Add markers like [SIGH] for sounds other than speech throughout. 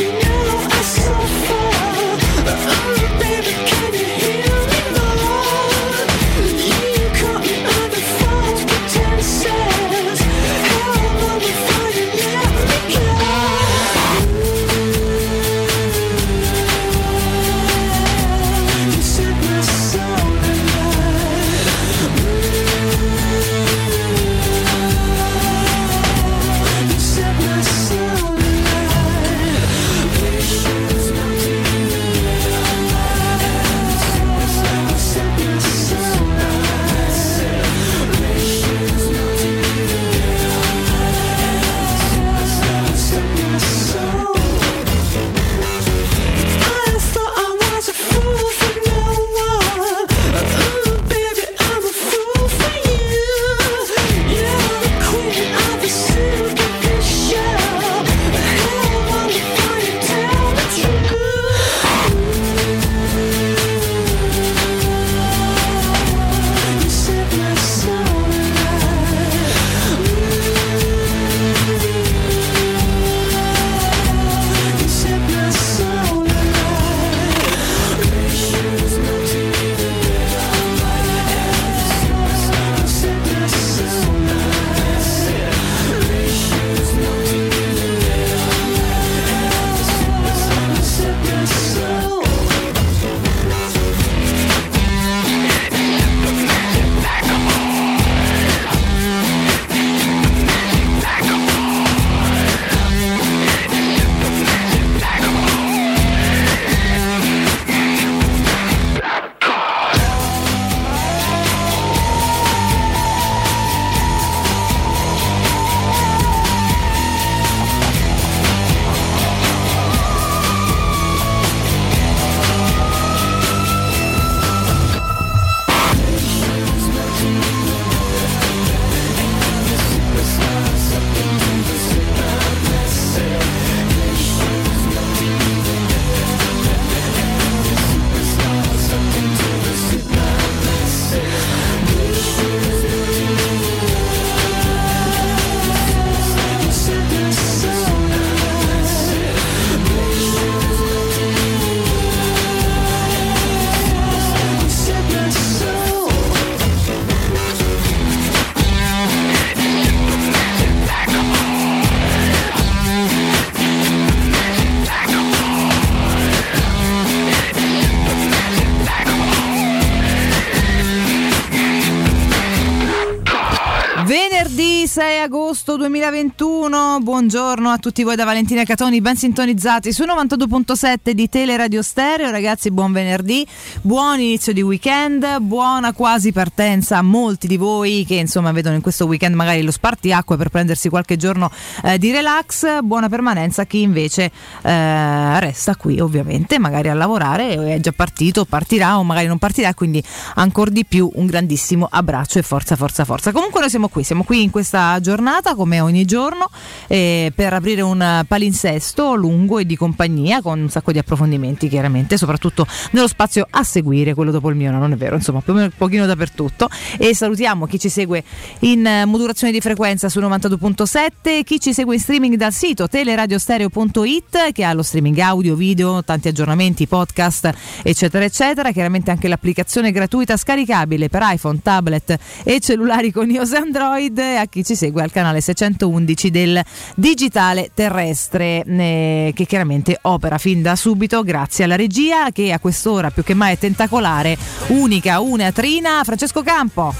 agosto 2021. Buongiorno a tutti voi da Valentina Catoni, ben sintonizzati su 92.7 di Teleradio Stereo. Ragazzi, buon venerdì, buon inizio di weekend, buona quasi partenza a molti di voi che insomma vedono in questo weekend magari lo spartiacque per prendersi qualche giorno eh, di relax. Buona permanenza a chi invece eh, resta qui, ovviamente, magari a lavorare, è già partito, partirà o magari non partirà, quindi ancora di più un grandissimo abbraccio e forza, forza, forza. Comunque noi siamo qui, siamo qui in questa giornata giornata come ogni giorno eh, per aprire un palinsesto lungo e di compagnia con un sacco di approfondimenti chiaramente, soprattutto nello spazio a seguire, quello dopo il mio, no, non è vero, insomma un pochino dappertutto. E salutiamo chi ci segue in modulazione di frequenza su 92.7, chi ci segue in streaming dal sito teleradiostereo.it che ha lo streaming audio, video, tanti aggiornamenti, podcast eccetera eccetera, chiaramente anche l'applicazione gratuita scaricabile per iPhone, tablet e cellulari con iOS e Android. A chi ci segue al canale 611 del digitale terrestre eh, che chiaramente opera fin da subito grazie alla regia che a quest'ora più che mai è tentacolare unica una trina Francesco Campo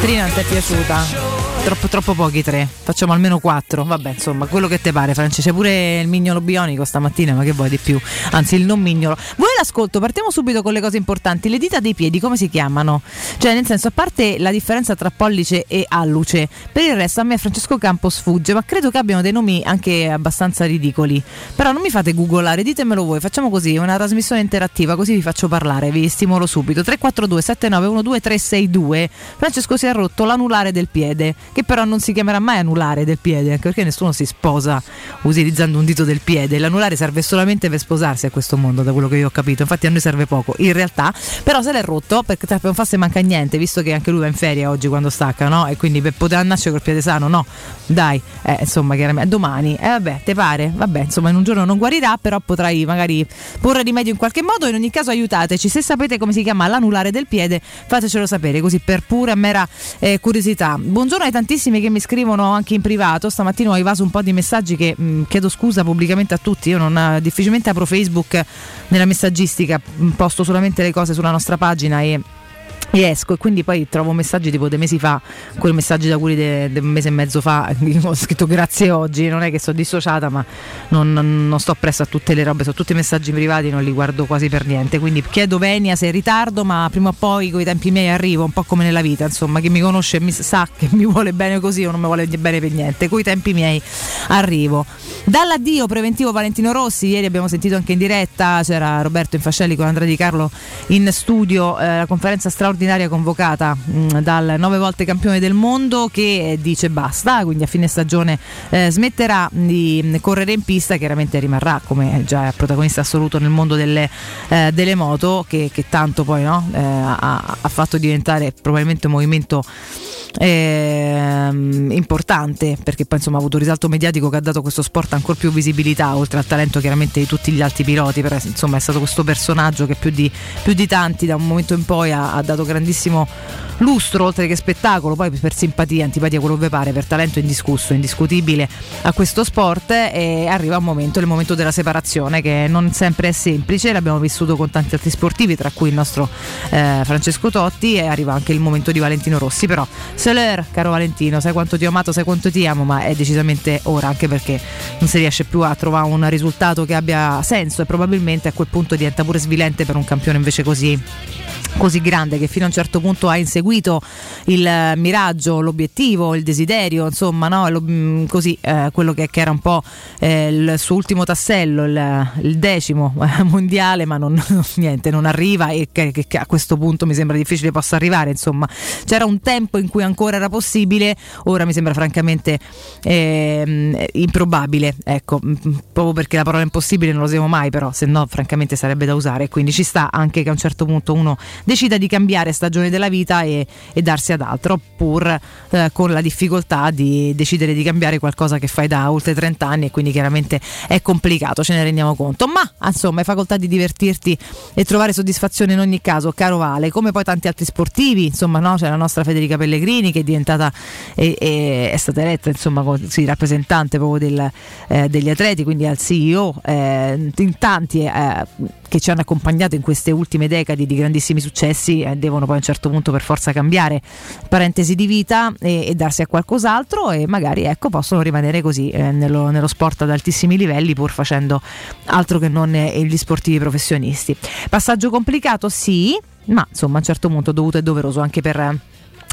Trina non ti è piaciuta? Troppo, troppo pochi tre, facciamo almeno quattro. Vabbè, insomma, quello che te pare, Francia. C'è pure il mignolo bionico stamattina, ma che vuoi di più? Anzi, il non mignolo. Vuoi l'ascolto? Partiamo subito con le cose importanti. Le dita dei piedi, come si chiamano? Cioè, nel senso, a parte la differenza tra pollice e alluce, per il resto a me Francesco Campo sfugge, ma credo che abbiano dei nomi anche abbastanza ridicoli. Però non mi fate googolare, ditemelo voi. Facciamo così, una trasmissione interattiva, così vi faccio parlare, vi stimolo subito. 342 7912 362. Francesco si è rotto l'anulare del piede che però non si chiamerà mai anulare del piede, anche perché nessuno si sposa utilizzando un dito del piede. L'anulare serve solamente per sposarsi a questo mondo, da quello che io ho capito. Infatti a noi serve poco, in realtà. Però se l'è rotto, perché non fa se manca niente, visto che anche lui va in ferie oggi quando stacca, no? E quindi per poter nascere col piede sano, no? Dai, eh, insomma, chiaramente domani, eh vabbè, te pare? Vabbè, insomma, in un giorno non guarirà, però potrai magari porre rimedio in qualche modo. In ogni caso aiutateci. Se sapete come si chiama l'anulare del piede, fatecelo sapere, così per pura mera eh, curiosità. Buongiorno ai tantissimi che mi scrivono anche in privato. Stamattina ho evaso un po' di messaggi che mh, mm, chiedo scusa pubblicamente a tutti. Io non eh, difficilmente apro Facebook nella messaggistica, mm, posto solamente le cose sulla nostra pagina e esco e quindi poi trovo messaggi tipo dei mesi fa, quei messaggi da cui un mese e mezzo fa [LAUGHS] ho scritto grazie oggi, non è che sono dissociata ma non, non, sto presso a tutte le robe, sono tutti messaggi privati, non li guardo quasi per niente, quindi chiedo venia se è in ritardo ma prima o poi con i tempi miei arrivo, un po' come nella vita, insomma chi mi conosce mi sa che mi vuole bene così o non mi vuole bene per niente, con i tempi miei arrivo. Dall'addio preventivo Valentino Rossi, ieri abbiamo sentito anche in diretta, c'era Roberto Infascelli con Andrea Di Carlo in studio, eh, la conferenza straordinaria straordinaria convocata mh, mm, dal nove volte campione del mondo che dice basta, quindi a fine stagione eh, smetterà di correre in pista, chiaramente rimarrà come già protagonista assoluto nel mondo delle, eh, delle moto che, che, tanto poi no, eh, ha, ha, fatto diventare probabilmente un movimento ehm, importante perché poi insomma ha avuto un risalto mediatico che ha dato questo sport ancora più visibilità oltre al talento chiaramente di tutti gli altri piloti, però insomma è stato questo personaggio che più di, più di tanti da un momento in poi ha, ha dato grandissimo lustro oltre che spettacolo, poi per simpatia, antipatia, quello che pare, per talento indiscusso, indiscutibile a questo sport e arriva un momento, il momento della separazione che non sempre è semplice, l'abbiamo vissuto con tanti altri sportivi, tra cui il nostro eh, Francesco Totti e arriva anche il momento di Valentino Rossi, però Soler, caro Valentino, sai quanto ti ho amato, sai quanto ti amo, ma è decisamente ora anche perché non si riesce più a trovare un risultato che abbia senso e probabilmente a quel punto diventa pure svilente per un campione invece così così grande che fino a un certo punto ha inseguito il miraggio, l'obiettivo, il desiderio, insomma, no? Mm, così, eh, quello che, che, era un po' eh, il suo ultimo tassello, il, il decimo eh, [LAUGHS] mondiale, ma non, niente, non arriva e che, che, a questo punto mi sembra difficile possa arrivare. Insomma, c'era un tempo in cui ancora era possibile, ora mi sembra francamente ehm, improbabile, ecco, mm, proprio perché la parola impossibile non lo usiamo mai, però se no francamente sarebbe da usare, quindi ci sta anche che a un certo punto uno decida di cambiare stagione della vita e, e darsi ad altro, pur eh, con la difficoltà di decidere di cambiare qualcosa che fai da oltre 30 anni e quindi chiaramente è complicato, ce ne rendiamo conto, ma insomma hai facoltà di divertirti e trovare soddisfazione in ogni caso, caro Vale, come poi tanti altri sportivi, insomma no? c'è la nostra Federica Pellegrini che è diventata e, e è stata eletta insomma sì, rappresentante proprio del, eh, degli atleti, quindi al CEO, eh, in tanti eh, che ci hanno accompagnato in queste ultime decadi di grandissimi successi eh, devono poi a un certo punto per forza cambiare parentesi di vita e, e darsi a qualcos'altro e magari ecco, possono rimanere così eh, nello, nello, sport ad altissimi livelli pur facendo altro che non eh, gli sportivi professionisti. Passaggio complicato sì, ma insomma a un certo punto dovuto e doveroso anche per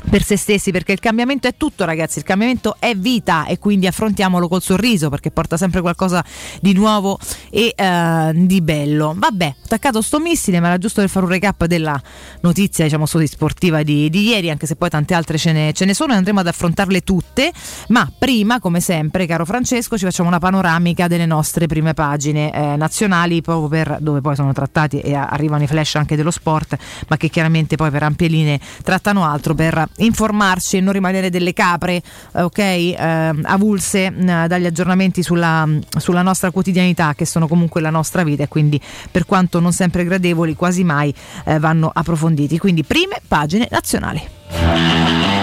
per se stessi perché il cambiamento è tutto ragazzi il cambiamento è vita e quindi affrontiamolo col sorriso perché porta sempre qualcosa di nuovo e uh, di bello. Vabbè attaccato sto missile ma era giusto per fare un recap della notizia diciamo sportiva di, di ieri anche se poi tante altre ce ne, ce ne, sono e andremo ad affrontarle tutte. Ma prima come sempre caro Francesco ci facciamo una panoramica delle nostre prime pagine eh, nazionali proprio per dove poi sono trattati e arrivano i flash anche dello sport ma che chiaramente poi per ampie linee trattano altro per informarci e non rimanere delle capre eh, ok, eh, avulse eh, dagli aggiornamenti sulla, sulla nostra quotidianità che sono comunque la nostra vita e quindi per quanto non sempre gradevoli quasi mai eh, vanno approfonditi. Quindi prime pagine nazionali.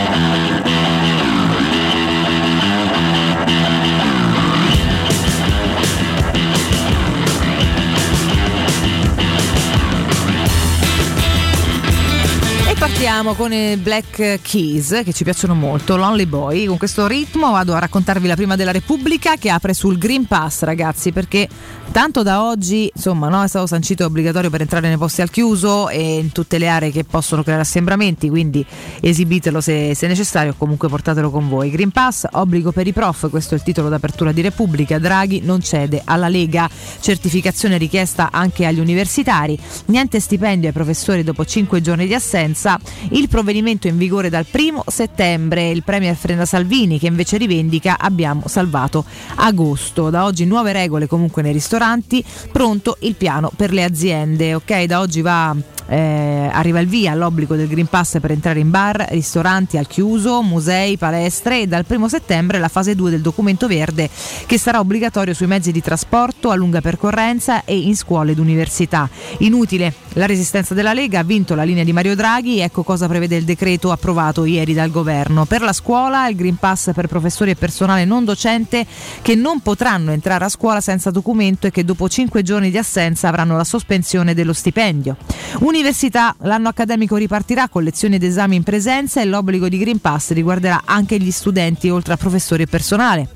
Partiamo con i Black Keys che ci piacciono molto, Lonely Boy. Con questo ritmo vado a raccontarvi la prima della Repubblica che apre sul Green Pass, ragazzi, perché tanto da oggi, insomma, no, è stato sancito obbligatorio per entrare nei posti al chiuso e in tutte le aree che possono creare assembramenti, quindi esibitelo se, se necessario o comunque portatelo con voi. Green Pass, obbligo per i prof, questo è il titolo d'apertura di Repubblica. Draghi non cede alla Lega, certificazione richiesta anche agli universitari, niente stipendio ai professori dopo 5 giorni di assenza Il provvedimento è in vigore dal primo settembre. Il Premier Frenda Salvini che invece rivendica abbiamo salvato agosto. Da oggi nuove regole comunque nei ristoranti, pronto il piano per le aziende. Ok, da oggi va eh, arriva il via l'obbligo del Green Pass per entrare in bar, ristoranti al chiuso, musei, palestre e dal 1 settembre la fase 2 del documento verde che sarà obbligatorio sui mezzi di trasporto a lunga percorrenza e in scuole ed università. Inutile, la resistenza della Lega ha vinto la linea di Mario Draghi, ecco cosa prevede il decreto approvato ieri dal governo. Per la scuola il Green Pass per professori e personale non docente che non potranno entrare a scuola senza documento e che dopo 5 giorni di assenza avranno la sospensione dello stipendio. Un Università, l'anno accademico ripartirà con lezioni ed esami in presenza e l'obbligo di Green Pass riguarderà anche gli studenti oltre a professori e personale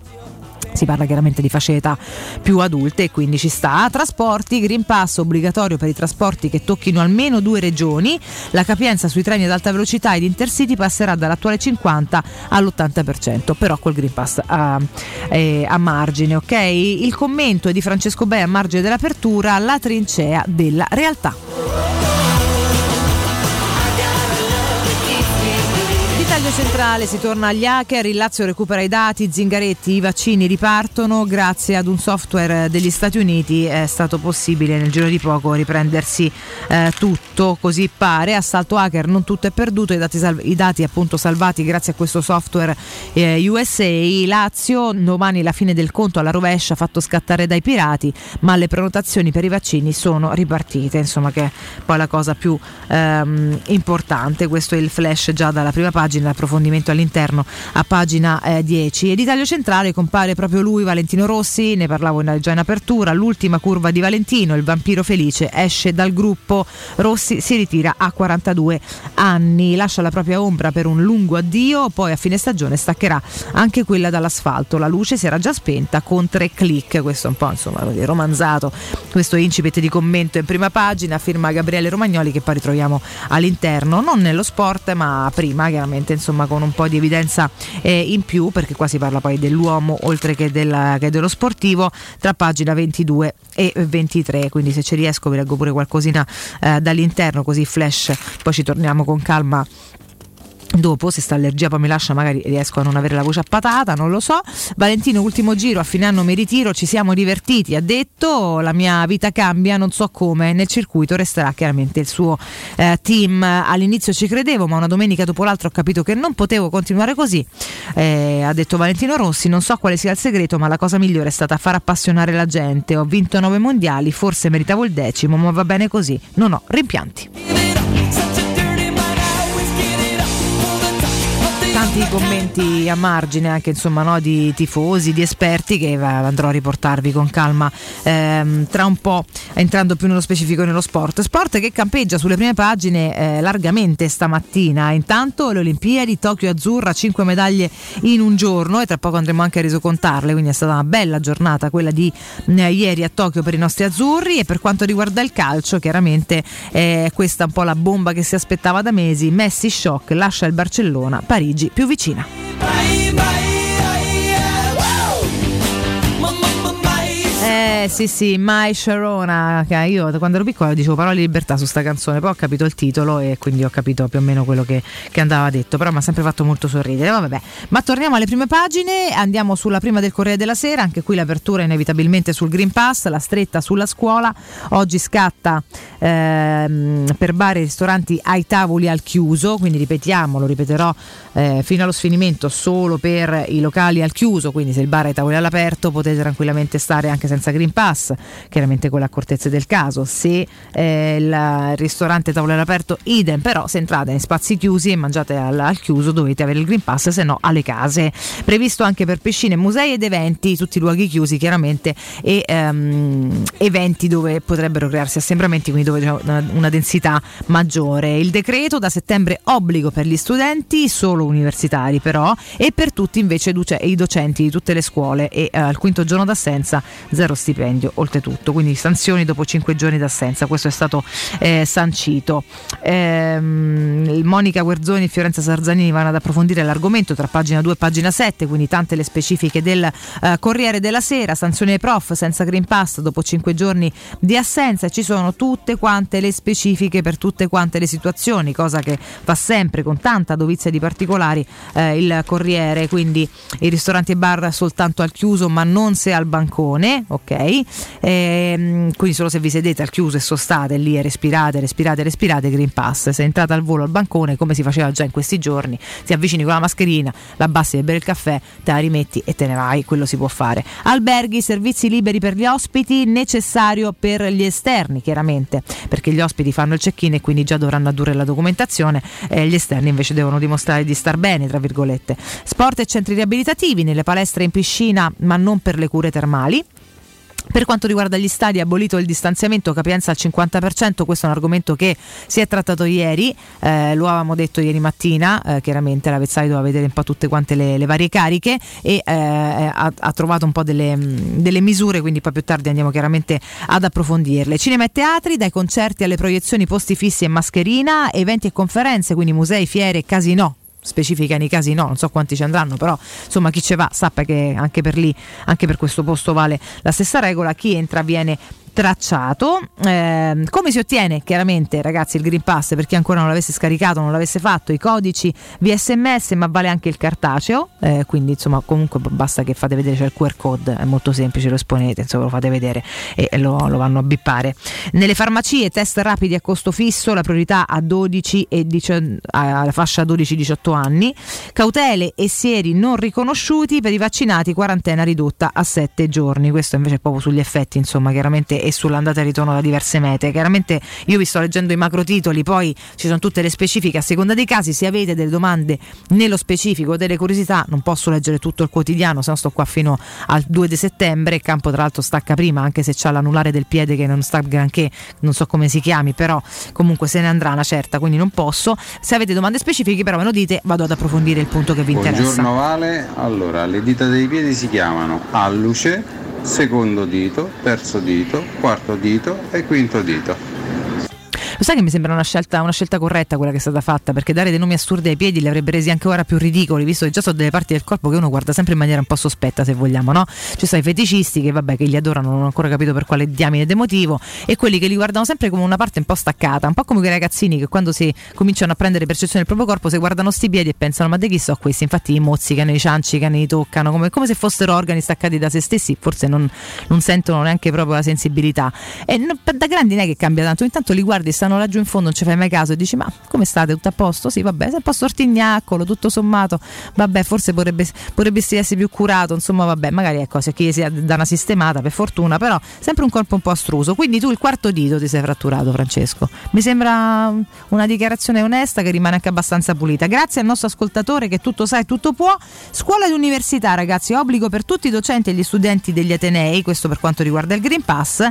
si parla chiaramente di fasce d'età più adulte e quindi ci sta. Trasporti, Green Pass obbligatorio per i trasporti che tocchino almeno due regioni, la capienza sui treni ad alta velocità ed intercity passerà dall'attuale 50 all'80%, però col Green Pass a, eh, a margine, ok? Il commento è di Francesco Bei a margine dell'apertura, la trincea della realtà. Taglio centrale si torna agli hacker, il Lazio recupera i dati, Zingaretti, i vaccini ripartono, grazie ad un software degli Stati Uniti è stato possibile nel giro di poco riprendersi eh, tutto, così pare, assalto hacker non tutto è perduto, i dati, salv- i dati appunto salvati grazie a questo software eh, USA, Lazio domani la fine del conto alla rovescia fatto scattare dai pirati, ma le prenotazioni per i vaccini sono ripartite, insomma che è poi la cosa più ehm, importante, questo è il flash già dalla prima pagina l'approfondimento all'interno a pagina eh, 10. Ed Italia Centrale compare proprio lui, Valentino Rossi, ne parlavo già in apertura, l'ultima curva di Valentino, il vampiro felice, esce dal gruppo, Rossi si ritira a 42 anni, lascia la propria ombra per un lungo addio, poi a fine stagione staccherà anche quella dall'asfalto, la luce si era già spenta con tre click, questo è un po' insomma romanzato, questo incipit di commento in prima pagina, firma Gabriele Romagnoli che poi ritroviamo all'interno, non nello sport ma prima chiaramente insomma con un po' di evidenza eh, in più perché qua si parla poi dell'uomo oltre che, della, che dello sportivo tra pagina 22 e 23 quindi se ci riesco vi leggo pure qualcosina eh, dall'interno così flash. Poi ci torniamo con calma Dopo, se sta allergia, poi mi lascia, magari riesco a non avere la voce a patata, non lo so. Valentino, ultimo giro, a fine anno mi ritiro, ci siamo divertiti, ha detto, la mia vita cambia, non so come, nel circuito resterà chiaramente il suo eh, team. All'inizio ci credevo, ma una domenica dopo l'altra ho capito che non potevo continuare così. Eh, ha detto Valentino Rossi, non so quale sia il segreto, ma la cosa migliore è stata far appassionare la gente. Ho vinto nove mondiali, forse meritavo il decimo, ma va bene così, non ho rimpianti. Tanti commenti a margine anche insomma no, di tifosi, di esperti che andrò a riportarvi con calma ehm, tra un po' entrando più nello specifico nello sport. Sport che campeggia sulle prime pagine eh, largamente stamattina. Intanto le Olimpiadi, Tokyo Azzurra, 5 medaglie in un giorno e tra poco andremo anche a resocontarle, quindi è stata una bella giornata quella di eh, ieri a Tokyo per i nostri azzurri e per quanto riguarda il calcio chiaramente eh, questa è un po' la bomba che si aspettava da mesi. Messi shock, lascia il Barcellona, Parigi più vicina. Eh sì sì, Mai Sharona, io quando ero piccola dicevo parole di libertà su sta canzone, poi ho capito il titolo e quindi ho capito più o meno quello che, che andava detto, però mi ha sempre fatto molto sorridere, vabbè. Ma torniamo alle prime pagine, andiamo sulla prima del Corriere della Sera, anche qui l'apertura inevitabilmente sul Green Pass, la stretta sulla scuola, oggi scatta ehm, per bar e ristoranti ai tavoli al chiuso, quindi ripetiamo, lo ripeterò eh, fino allo sfinimento solo per i locali al chiuso, quindi se il bar è ai tavoli all'aperto potete tranquillamente stare anche senza Green Pass, chiaramente con le accortezze del caso, se eh, il ristorante tavolo all'aperto idem, però se entrate in spazi chiusi e mangiate al, al chiuso dovete avere il Green Pass, se no alle case. Previsto anche per piscine, musei ed eventi, tutti i luoghi chiusi chiaramente e ehm, eventi dove potrebbero crearsi assembramenti, quindi dove c'è una, una densità maggiore. Il decreto da settembre obbligo per gli studenti, solo universitari però, e per tutti invece i docenti di tutte le scuole e eh, al quinto giorno d'assenza zero stipendio stipendio oltretutto, quindi sanzioni dopo 5 giorni d'assenza, questo è stato eh, sancito. Ehm, Monica Guerzoni e Fiorenza Sarzanini vanno ad approfondire l'argomento tra pagina 2 e pagina 7, quindi tante le specifiche del eh, Corriere della Sera, sanzione ai prof senza Green Pass dopo 5 giorni di assenza, ci sono tutte quante le specifiche per tutte quante le situazioni, cosa che fa sempre con tanta dovizia di particolari eh, il Corriere, quindi i ristoranti e bar soltanto al chiuso ma non se al bancone, ok? Ehm, quindi solo se vi sedete al chiuso e sostate lì e respirate, respirate, respirate, Green Pass. Se entrate al volo al bancone, come si faceva già in questi giorni, ti avvicini con la mascherina, la bassi a bere il caffè, te la rimetti e te ne vai, quello si può fare. Alberghi, servizi liberi per gli ospiti, necessario per gli esterni, chiaramente, perché gli ospiti fanno il check-in e quindi già dovranno addurre la documentazione, e gli esterni invece devono dimostrare di star bene, tra virgolette. Sport e centri riabilitativi, nelle palestre in piscina, ma non per le cure termali. Per quanto riguarda gli stadi, abolito il distanziamento, capienza al 50%, questo è un argomento che si è trattato ieri, eh, lo avevamo detto ieri mattina, eh, chiaramente la Vezzai doveva vedere un po' tutte quante le, le varie cariche e eh, ha, ha, trovato un po' delle, delle, misure, quindi poi più tardi andiamo chiaramente ad approfondirle. Cinema e teatri, dai concerti alle proiezioni posti fissi e mascherina, eventi e conferenze, quindi musei, fiere, casino, specifica nei casi no, non so quanti ci andranno, però insomma chi ci va sappia che anche per lì, anche per questo posto vale la stessa regola, chi entra viene tracciato. Eh, come si ottiene? Chiaramente, ragazzi, il Green Pass per chi ancora non l'avesse scaricato, non l'avesse fatto, i codici via sms, ma vale anche il cartaceo. Eh, quindi, insomma, comunque basta che fate vedere c'è il QR code, è molto semplice, lo esponete, insomma, lo fate vedere e lo, lo vanno a bippare. Nelle farmacie, test rapidi a costo fisso, la priorità a 12 e 10, alla fascia 12-18 anni. Cautele e sieri non riconosciuti per i vaccinati, quarantena ridotta a 7 giorni. Questo invece è proprio sugli effetti, insomma, chiaramente e sull'andata e ritorno da diverse mete. Chiaramente io vi sto leggendo i macro titoli, poi ci sono tutte le specifiche a seconda dei casi. Se avete delle domande nello specifico, delle curiosità, non posso leggere tutto il quotidiano, se no sto qua fino al 2 di settembre. Il campo, tra l'altro, stacca prima, anche se c'ha l'anulare del piede che non sta granché, non so come si chiami, però comunque se ne andrà una certa, quindi non posso. Se avete domande specifiche, però me lo dite, vado ad approfondire il punto che vi Buongiorno interessa. Buongiorno Vale, allora le dita dei piedi si chiamano alluce secondo dito, terzo dito, quarto dito e quinto dito. Lo sai che mi sembra una scelta, una scelta, corretta quella che è stata fatta, perché dare dei nomi assurdi ai piedi li avrebbe resi anche ora più ridicoli, visto che già sono delle parti del corpo che uno guarda sempre in maniera un po' sospetta, se vogliamo, no? Ci sono i feticisti che vabbè che li adorano, non ho ancora capito per quale diamine emotivo, e quelli che li guardano sempre come una parte un po' staccata, un po' come quei ragazzini che quando si cominciano a prendere percezione del proprio corpo, se guardano sti piedi e pensano ma di chi so questi? Infatti i mozzicano, i ciancicano, li toccano, come, come, se fossero organi staccati da se stessi, forse non, non sentono neanche proprio la sensibilità. E da grandi non è che cambia tanto, intanto li guardi, stanno laggiù in fondo, non ci fai mai caso e dici ma come state? Tutto a posto? Sì, vabbè, sei un po' stortignacolo, tutto sommato, vabbè, forse potrebbe, potrebbe essere più curato, insomma, vabbè, magari ecco, se chi si dà una sistemata, per fortuna, però sempre un corpo un po' astruso. Quindi tu il quarto dito ti sei fratturato, Francesco. Mi sembra una dichiarazione onesta che rimane anche abbastanza pulita. Grazie al nostro ascoltatore che tutto sa e tutto può. Scuola ed università, ragazzi, obbligo per tutti i docenti e gli studenti degli Atenei, questo per quanto riguarda il Green Pass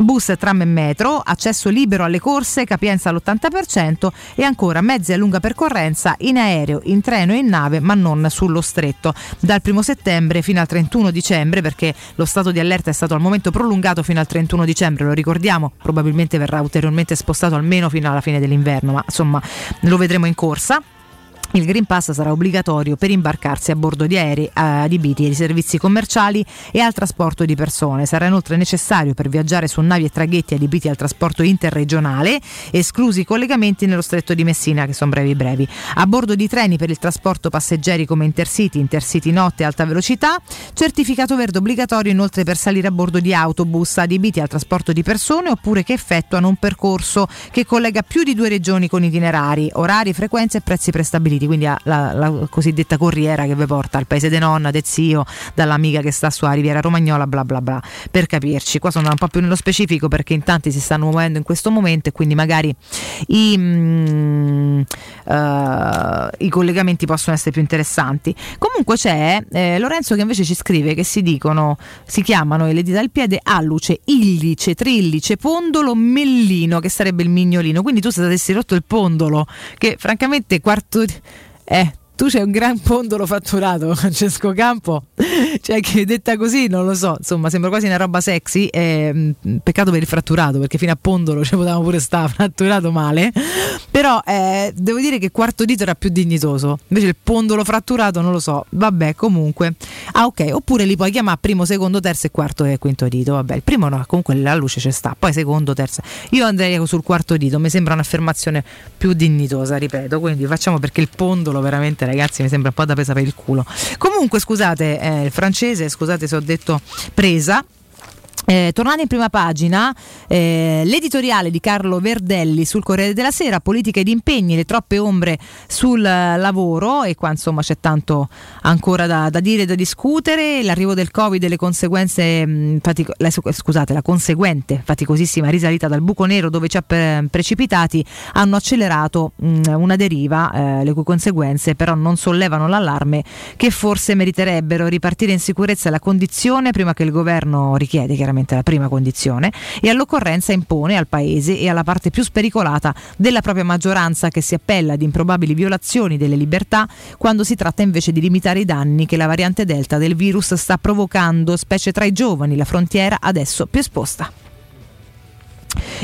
bus, tram e metro, accesso libero alle corse, capienza all'80% e ancora mezzi a lunga percorrenza in aereo, in treno e in nave, ma non sullo stretto. Dal 1 settembre fino al 31 dicembre, perché lo stato di allerta è stato al momento prolungato fino al 31 dicembre, lo ricordiamo, probabilmente verrà ulteriormente spostato almeno fino alla fine dell'inverno, ma insomma lo vedremo in corsa. Il Green Pass sarà obbligatorio per imbarcarsi a bordo di aerei adibiti ai servizi commerciali e al trasporto di persone. Sarà inoltre necessario per viaggiare su navi e traghetti adibiti al trasporto interregionale, esclusi i collegamenti nello stretto di Messina, che sono brevi brevi. A bordo di treni per il trasporto passeggeri come Intercity, Intercity Notte e Alta Velocità, certificato verde obbligatorio inoltre per salire a bordo di autobus adibiti al trasporto di persone oppure che effettuano un percorso che collega più di due regioni con itinerari, orari, frequenze e prezzi prestabiliti partiti, quindi la, la, cosiddetta corriera che vi porta al paese de nonna, de zio, dall'amica che sta su Riviera Romagnola, bla bla bla, per capirci. Qua sono un po' più nello specifico perché in tanti si stanno muovendo in questo momento e quindi magari i, mm, uh, i collegamenti possono essere più interessanti. Comunque c'è eh, Lorenzo che invece ci scrive che si dicono, si chiamano le dita del piede alluce, illice, trillice, pondolo, mellino, che sarebbe il mignolino. Quindi tu se avessi rotto il pondolo, che francamente quarto eh, tu c'hai un gran pondolo fatturato, [LAUGHS] Francesco Campo, cioè che detta così non lo so, insomma sembra quasi una roba sexy, eh, peccato per il fratturato perché fino a pondolo ci potevamo pure stare [LAUGHS] fratturato male, però eh, devo dire che quarto dito era più dignitoso, invece il pondolo fratturato non lo so, vabbè comunque, ah ok, oppure li puoi chiamare primo, secondo, terzo e quarto e quinto dito, vabbè il primo no, comunque la luce ci sta, poi secondo, terzo, io andrei sul quarto dito, mi sembra un'affermazione più dignitosa, ripeto, quindi facciamo perché il pondolo veramente ragazzi mi sembra un po' da presa per il culo. Comunque scusate eh, il francese, scusate se ho detto presa, eh, tornando in prima pagina, eh, l'editoriale di Carlo Verdelli sul Corriere della Sera, politica ed impegni, le troppe ombre sul lavoro e qua insomma c'è tanto ancora da, da dire e da discutere, l'arrivo del Covid e le conseguenze, mh, fatico- la, scusate, la conseguente faticosissima risalita dal buco nero dove ci ha pre- precipitati hanno accelerato mh, una deriva, eh, le cui conseguenze però non sollevano l'allarme che forse meriterebbero. Ripartire in sicurezza la condizione prima che il governo richiede chiaramente chiaramente la prima condizione, e all'occorrenza impone al Paese e alla parte più spericolata della propria maggioranza che si appella ad improbabili violazioni delle libertà quando si tratta invece di limitare i danni che la variante Delta del virus sta provocando, specie tra i giovani, la frontiera adesso più esposta.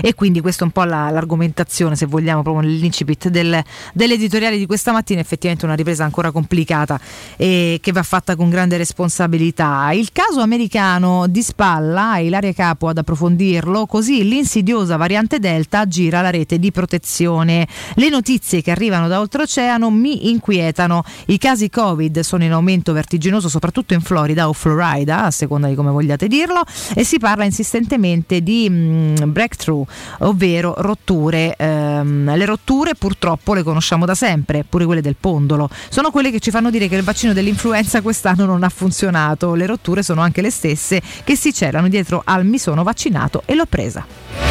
E quindi questa è un po' la, l'argomentazione, se vogliamo, proprio nell'incipit del, dell'editoriale di questa mattina. Effettivamente una ripresa ancora complicata e che va fatta con grande responsabilità. Il caso americano di spalla, Ilaria Capo ad approfondirlo, così l'insidiosa variante Delta gira la rete di protezione. Le notizie che arrivano da oltreoceano mi inquietano. I casi Covid sono in aumento vertiginoso, soprattutto in Florida o Florida, a seconda di come vogliate dirlo, e si parla insistentemente di mh, mm, breakthrough ovvero rotture. Ehm, le rotture purtroppo le conosciamo da sempre, pure quelle del pondolo. Sono quelle che ci fanno dire che il vaccino dell'influenza quest'anno non ha funzionato. Le rotture sono anche le stesse che si celano dietro al mi sono vaccinato e l'ho presa.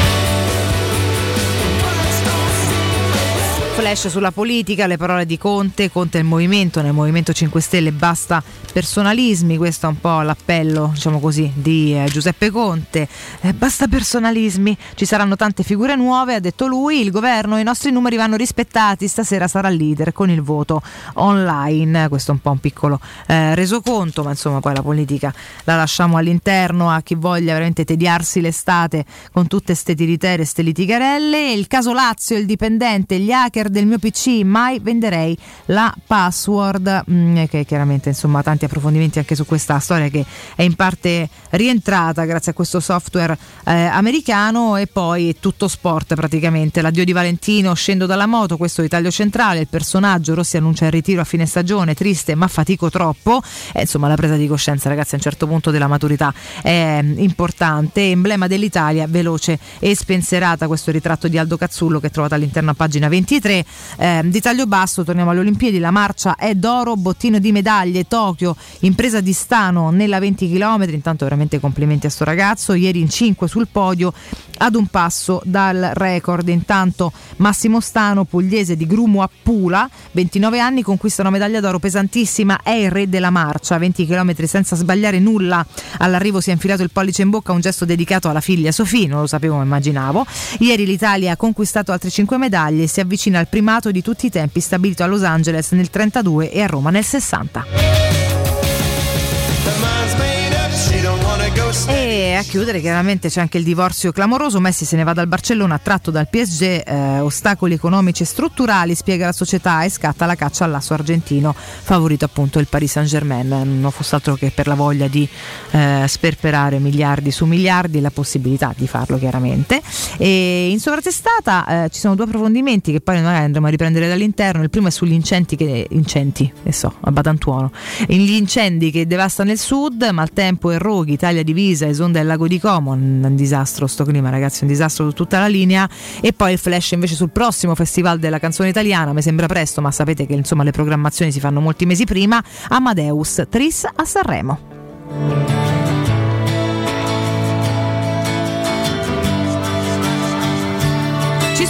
Flash sulla politica, le parole di Conte, Conte è il movimento, nel Movimento 5 Stelle basta personalismi, questo è un po' l'appello, diciamo così, di eh, Giuseppe Conte, eh, basta personalismi, ci saranno tante figure nuove, ha detto lui, il governo, i nostri numeri vanno rispettati, stasera sarà leader con il voto online, questo è un po' un piccolo eh, resoconto, ma insomma poi la politica la lasciamo all'interno a chi voglia veramente tediarsi l'estate con tutte queste tiritere, ste litigarelle, il caso Lazio, il dipendente, gli hacker del mio PC, mai venderei la password, mm, che chiaramente insomma tanti approfondimenti anche su questa storia che è in parte rientrata grazie a questo software eh, americano. E poi tutto sport praticamente, l'addio di Valentino, scendo dalla moto, questo è Italia Centrale, il personaggio Rossi annuncia il ritiro a fine stagione, triste ma fatico troppo, eh, insomma la presa di coscienza ragazzi a un certo punto della maturità è importante, emblema dell'Italia, veloce e spensierata, questo ritratto di Aldo Cazzullo che è trovato all'interno a pagina 23 eh, di taglio basso, torniamo alle Olimpiadi, la marcia è d'oro, bottino di medaglie, Tokyo, impresa di Stano nella 20 km, intanto veramente complimenti a sto ragazzo, ieri in 5 sul podio ad un passo dal record. Intanto Massimo Stano, pugliese di Grumo a Pula, 29 anni, conquista una medaglia d'oro pesantissima, è il re della marcia, 20 km senza sbagliare nulla. All'arrivo si è infilato il pollice in bocca, un gesto dedicato alla figlia Sofì, non lo sapevo ma immaginavo. Ieri l'Italia ha conquistato altre 5 medaglie e si avvicina al primato di tutti i tempi stabilito a Los Angeles nel 32 e a Roma nel 60. E a chiudere chiaramente c'è anche il divorzio clamoroso, Messi se ne va dal Barcellona tratto dal PSG, eh, ostacoli economici e strutturali, spiega la società e scatta la caccia all'asso argentino, favorito appunto il Paris Saint Germain, non fosse altro che per la voglia di eh, sperperare miliardi su miliardi e la possibilità di farlo chiaramente. E in sovratestata eh, ci sono due approfondimenti che poi noi andremo a riprendere dall'interno, il primo è sugli incendi che, incenti, che so, a Batantuono, gli incendi che devastano il sud, maltempo e roghi, Italia divisa, esonda del lago di Como, un disastro sto clima ragazzi, un disastro su tutta la linea e poi il flash invece sul prossimo festival della canzone italiana, mi sembra presto ma sapete che insomma le programmazioni si fanno molti mesi prima, Amadeus Tris a Sanremo.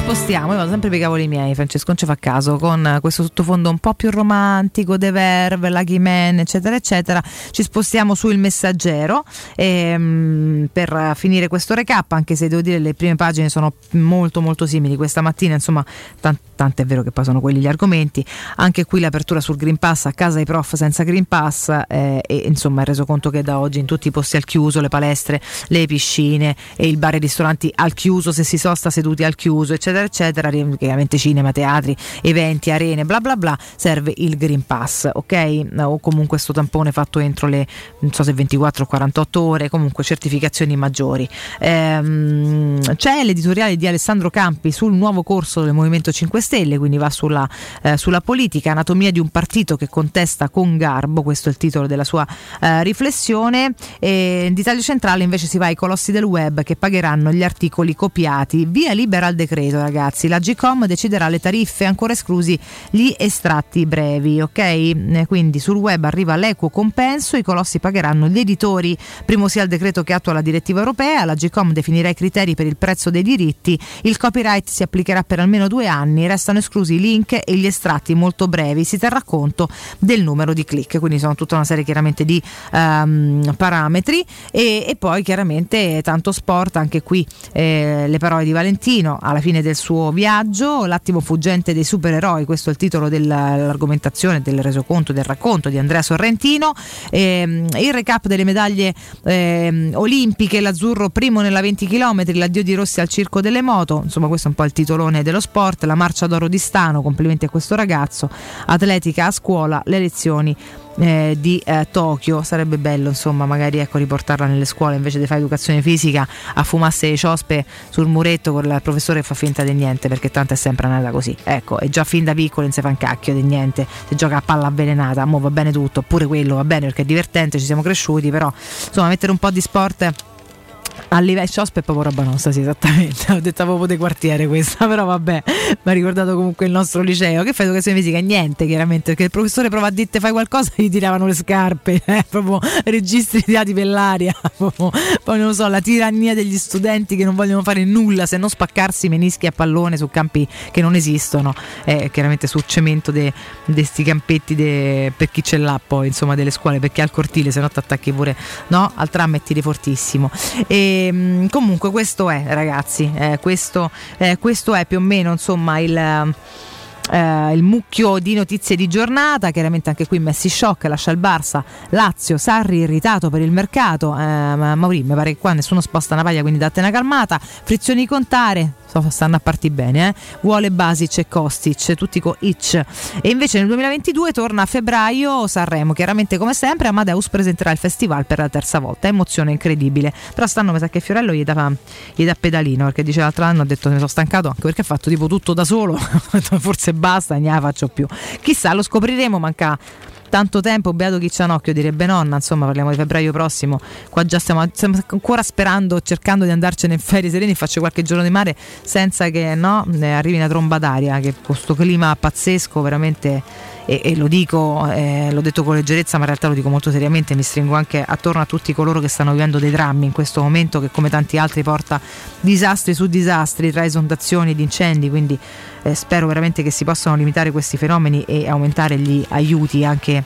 Spostiamo, io vado sempre per i cavoli miei, Francesco, non ci fa caso, con questo sottofondo un po' più romantico, The Verve, Lucky Man, eccetera, eccetera. Ci spostiamo sul messaggero ehm, per finire questo recap, anche se devo dire le prime pagine sono molto molto simili. Questa mattina, insomma, tanto tanto è vero che poi sono quelli gli argomenti. Anche qui l'apertura sul Green Pass a casa i prof senza Green Pass eh, e insomma è reso conto che da oggi in tutti i posti al chiuso, le palestre, le piscine e il bar e i ristoranti al chiuso, se si sosta seduti al chiuso, eccetera, eccetera, chiaramente cinema, teatri, eventi, arene, bla bla bla, serve il Green Pass, ok? O comunque questo tampone fatto entro le non so se 24 o 48 ore, comunque certificazioni maggiori. Ehm, c'è l'editoriale di Alessandro Campi sul nuovo corso del Movimento 5 Stelle, quindi va sulla, eh, sulla politica, anatomia di un partito che contesta con garbo, questo è il titolo della sua eh, riflessione. E di taglio centrale invece si va ai colossi del web che pagheranno gli articoli copiati. Via libera al decreto, ragazzi. La GCOM deciderà le tariffe, ancora esclusi gli estratti brevi, ok? Eh, quindi sul web arriva l'equo compenso, i colossi pagheranno gli editori, primo sia il decreto che attua la direttiva europea, la GCOM definirà i criteri per il prezzo dei diritti, il copyright si applicherà per almeno due anni, restano esclusi i link e gli estratti molto brevi, si terrà conto del numero di click, quindi sono tutta una serie chiaramente di um, parametri e, e, poi chiaramente tanto sport, anche qui eh, le parole di Valentino alla fine del suo viaggio, l'attimo fuggente dei supereroi, questo è il titolo dell'argomentazione, del resoconto, del racconto di Andrea Sorrentino, eh, il recap delle medaglie eh, olimpiche, l'azzurro primo nella 20 km, l'addio di Rossi al circo delle moto, insomma questo è un po' il titolone dello sport, la marcia d'oro di Stano, complimenti a questo ragazzo, atletica a scuola, le lezioni eh, di eh, Tokyo. Sarebbe bello, insomma, magari ecco, riportarla nelle scuole invece di fare educazione fisica a fumarsi le ciospe sul muretto con il professore che fa finta di niente, perché tanto è sempre andata così. Ecco, e già fin da piccolo non si fa un cacchio di niente, si gioca a palla avvelenata, mo va bene tutto, pure quello va bene perché è divertente, ci siamo cresciuti, però insomma mettere un po' di sport a livello Ciospe è proprio roba nostra, sì, esattamente. [LAUGHS] Ho detto proprio di quartiere questa, [LAUGHS] però vabbè, mi ha ricordato comunque il nostro liceo. Che fai educazione fisica? Niente, chiaramente, perché il professore prova a dirti fai qualcosa gli tiravano le scarpe, [LAUGHS] eh, proprio registri tirati per l'aria, poi non lo so, la tirannia degli studenti che non vogliono fare nulla se non spaccarsi menischi a pallone su campi che non esistono, eh, chiaramente sul cemento di questi campetti de, per chi ce l'ha poi, insomma, delle scuole, perché al cortile se no ti attacchi pure no, al tram e tiri fortissimo. E, Ehm, comunque questo è ragazzi, eh, questo, eh, questo, è più o meno insomma il... Uh, il mucchio di notizie di giornata, chiaramente anche qui Messi shock, lascia il Barça, Lazio, Sarri irritato per il mercato, uh, Mauri mi pare che qua nessuno sposta una paglia quindi date una calmata, frizioni contare, stanno a parti bene, eh? vuole Basic e Kostic, tutti con Itch. E invece nel 2022 torna a febbraio Sanremo, chiaramente come sempre Amadeus presenterà il festival per la terza volta, emozione incredibile. Però stanno mi sa che Fiorello gli dà, gli dà pedalino, perché dice l'altro anno ha detto mi sono stancato anche perché ha fatto tipo tutto da solo, [LAUGHS] forse basta, ne faccio più. Chissà, lo scopriremo, manca tanto tempo, beato chi c'ha un occhio, direbbe nonna, insomma parliamo di febbraio prossimo, qua già stiamo, stiamo ancora sperando, cercando di andarcene in ferie sereni, faccio qualche giorno di mare senza che no, arrivi una tromba d'aria, che questo clima pazzesco veramente e, e lo dico, eh, l'ho detto con leggerezza, ma in realtà lo dico molto seriamente, mi stringo anche attorno a tutti coloro che stanno vivendo dei drammi in questo momento che come tanti altri porta disastri su disastri tra esondazioni ed incendi, quindi eh, spero veramente che si possano limitare questi fenomeni e aumentare gli aiuti anche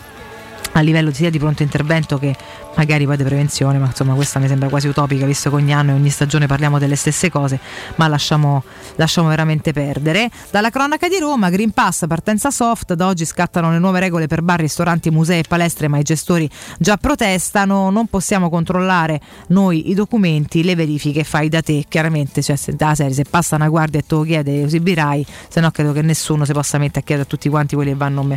a livello sia di pronto intervento che magari poi di prevenzione, ma insomma questa mi sembra quasi utopica visto che ogni anno e ogni stagione parliamo delle stesse cose, ma lasciamo, lasciamo veramente perdere. Dalla cronaca di Roma, Green Pass, partenza soft, da oggi scattano le nuove regole per bar, ristoranti, musei e palestre, ma i gestori già protestano, non possiamo controllare noi i documenti, le verifiche fai da te, chiaramente, cioè se, da serie, se passa una guardia e te lo chiede esibirai, se no credo che nessuno si possa mettere a chiedere a tutti quanti quelli che vanno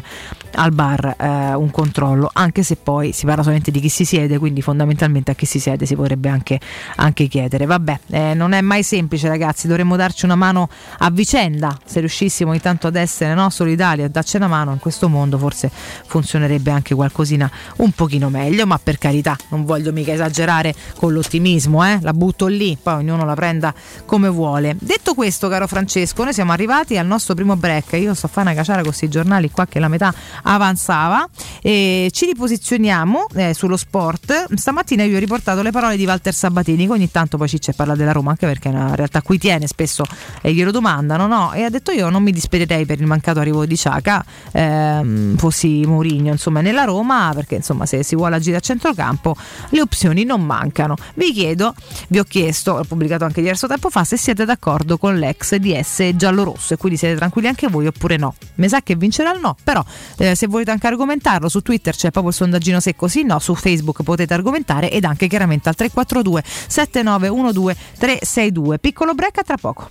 al bar eh, un controllo, anche se poi si parla solamente di chi si siede siede, quindi fondamentalmente a chi si siede si potrebbe anche, anche chiedere. Vabbè, eh, non è mai semplice ragazzi, dovremmo darci una mano a vicenda, se riuscissimo intanto ad essere no, solidali e darci una mano in questo mondo forse funzionerebbe anche qualcosina un pochino meglio, ma per carità non voglio mica esagerare con l'ottimismo, eh? la butto lì, poi ognuno la prenda come vuole. Detto questo caro Francesco, noi siamo arrivati al nostro primo break, io sto a fare una caciara con questi giornali qua che la metà avanzava e ci riposizioniamo eh, sullo sport Sport, stamattina io ho riportato le parole di Walter Sabatini, che ogni tanto poi Ciccia parla della Roma, anche perché è una realtà a cui tiene spesso e glielo domandano, no? E ha detto io non mi dispederei per il mancato arrivo di Ciaca, ehm, fossi Mourinho, insomma, nella Roma, perché insomma se si vuole agire a centrocampo le opzioni non mancano. Vi chiedo, vi ho chiesto, ho pubblicato anche diverso tempo fa, se siete d'accordo con l'ex DS giallo-rosso e quindi siete tranquilli anche voi oppure no. Mi sa che vincerà il no, però eh, se volete anche argomentarlo su Twitter c'è proprio il sondaggino secco sì no, su Facebook potete argomentare ed anche chiaramente al 342 7912 362. Piccolo break a tra poco.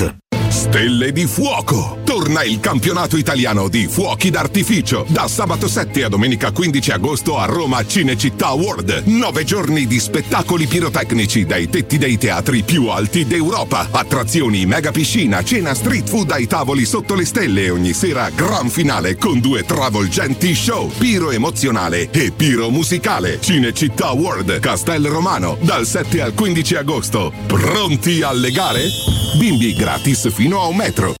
hatte Stelle di fuoco! Torna il campionato italiano di fuochi d'artificio da sabato 7 a domenica 15 agosto a Roma Cinecittà World. Nove giorni di spettacoli pirotecnici dai tetti dei teatri più alti d'Europa. Attrazioni, mega piscina, cena street food ai tavoli sotto le stelle ogni sera gran finale con due travolgenti show. Piro emozionale e piro musicale. Cinecittà World, Castel Romano, dal 7 al 15 agosto. Pronti alle gare? Bimbi gratis fino a un metro.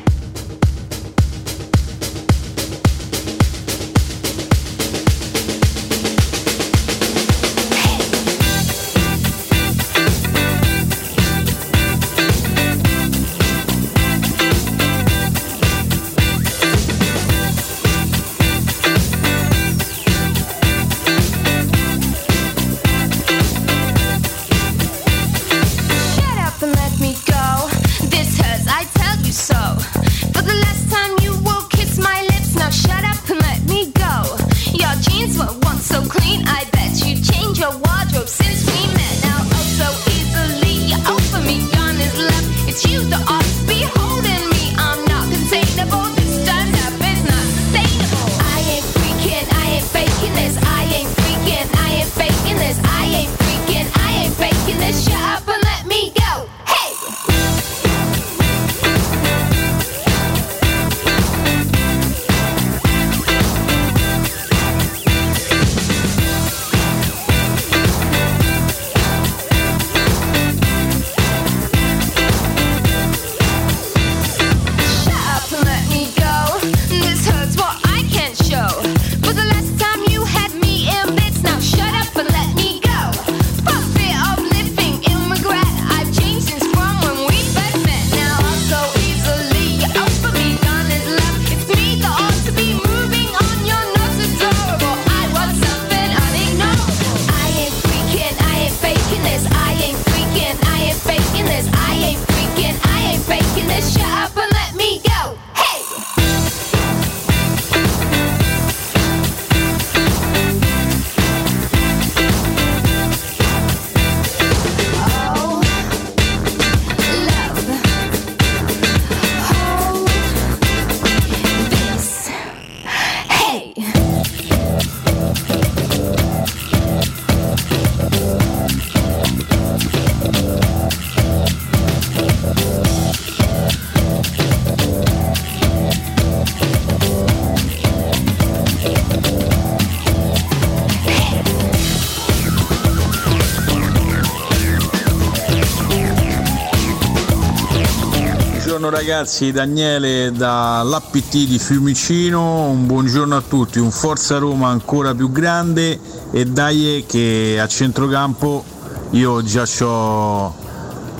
Ragazzi, Daniele dall'APT di Fiumicino, un buongiorno a tutti, un Forza Roma ancora più grande e dai che a centrocampo io già ho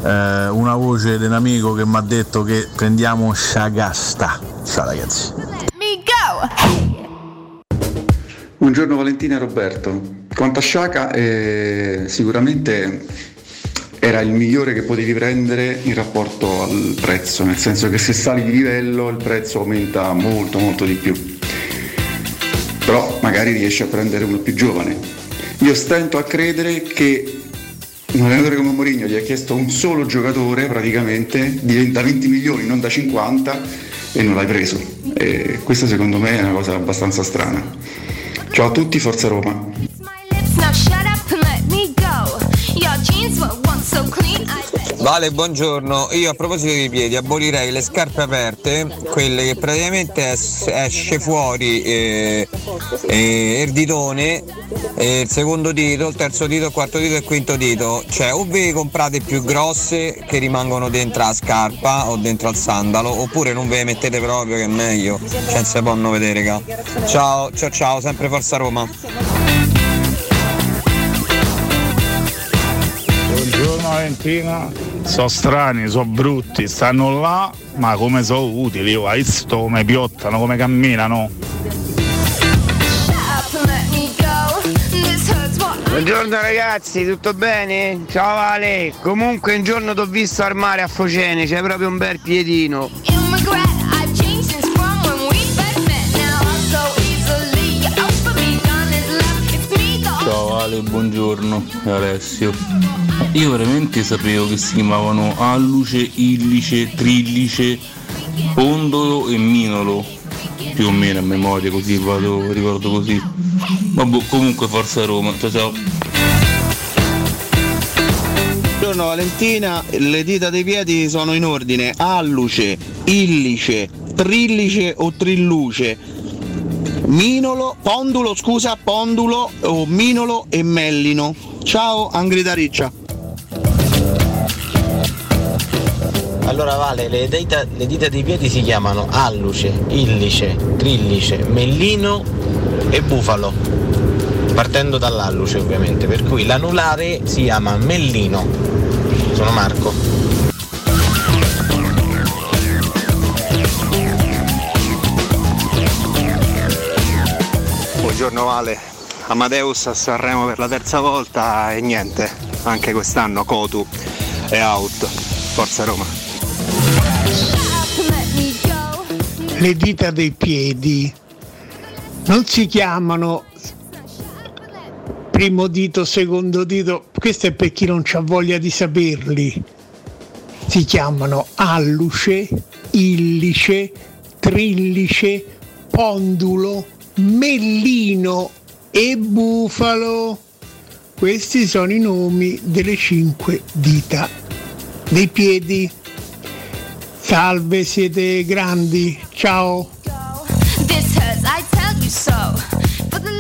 eh, una voce di un amico che mi ha detto che prendiamo Sagasta. Ciao ragazzi. Buongiorno Valentina e Roberto. Quanto a Sciaca, eh, sicuramente era il migliore che potevi prendere in rapporto al prezzo, nel senso che se sali di livello il prezzo aumenta molto molto di più. Però magari riesci a prendere uno più giovane. Io stento a credere che un allenatore come Mourinho gli ha chiesto un solo giocatore praticamente da 20 milioni, non da 50 e non l'hai preso. E questa secondo me è una cosa abbastanza strana. Ciao a tutti, Forza Roma. Vale, buongiorno. Io a proposito dei piedi abolirei le scarpe aperte, quelle che praticamente es- esce fuori eh, eh, il ditone, eh, il secondo dito, il terzo dito, il quarto dito e il quinto dito. Cioè o vi comprate più grosse che rimangono dentro la scarpa o dentro al sandalo, oppure non ve le mettete proprio che è meglio. Cioè si possono vedere, ca. Ciao, ciao ciao, sempre Forza Roma. Valentina, sono strani, sono brutti, stanno là, ma come sono utili, io hai visto come piottano, come camminano. Buongiorno ragazzi, tutto bene? Ciao Vale, comunque un giorno ti ho visto al mare a Focene, c'è proprio un bel piedino. Ciao Ale, buongiorno, Alessio. Io veramente sapevo che si chiamavano alluce, illice, trillice, pondolo e minolo. Più o meno a memoria, così vado, ricordo così. Vabbè, comunque forza Roma, ciao ciao. Buongiorno Valentina, le dita dei piedi sono in ordine alluce, illice, trillice o trilluce. Minolo, pondulo, scusa, pondulo o minolo e mellino. Ciao, Angrida Riccia. Allora Vale, le dita, le dita dei piedi si chiamano alluce, illice, trillice, mellino e bufalo. Partendo dall'alluce ovviamente, per cui l'anulare si chiama mellino. Sono Marco. Buongiorno Vale, Amadeus a Sanremo per la terza volta e niente, anche quest'anno Cotu è out, Forza Roma. Le dita dei piedi non si chiamano primo dito, secondo dito, questo è per chi non ha voglia di saperli. Si chiamano alluce, illice, trillice, pondulo, mellino e bufalo. Questi sono i nomi delle cinque dita dei piedi. Salve, siete grandi. Ciao.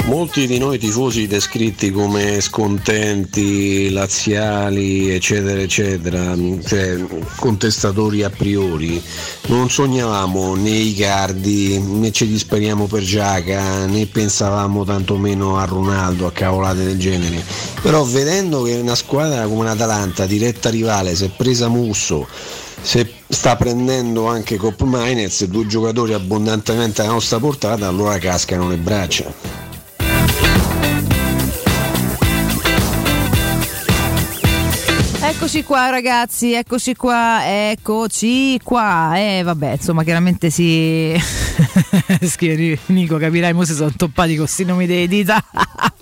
Molti di noi tifosi descritti come scontenti, laziali, eccetera, eccetera, cioè contestatori a priori, non sognavamo né Icardi, né ci disperiamo per Giaca, né pensavamo tantomeno a Ronaldo, a cavolate del genere. Però vedendo che una squadra come l'Atalanta, diretta rivale, si è presa Musso, se sta prendendo anche Cop Miners, due giocatori abbondantemente alla nostra portata, allora cascano le braccia. Eccoci qua ragazzi, eccoci qua, eccoci qua. Eh vabbè, insomma chiaramente si... [LAUGHS] Nico, capirai, mo si sono toppati con questi nomi delle dita.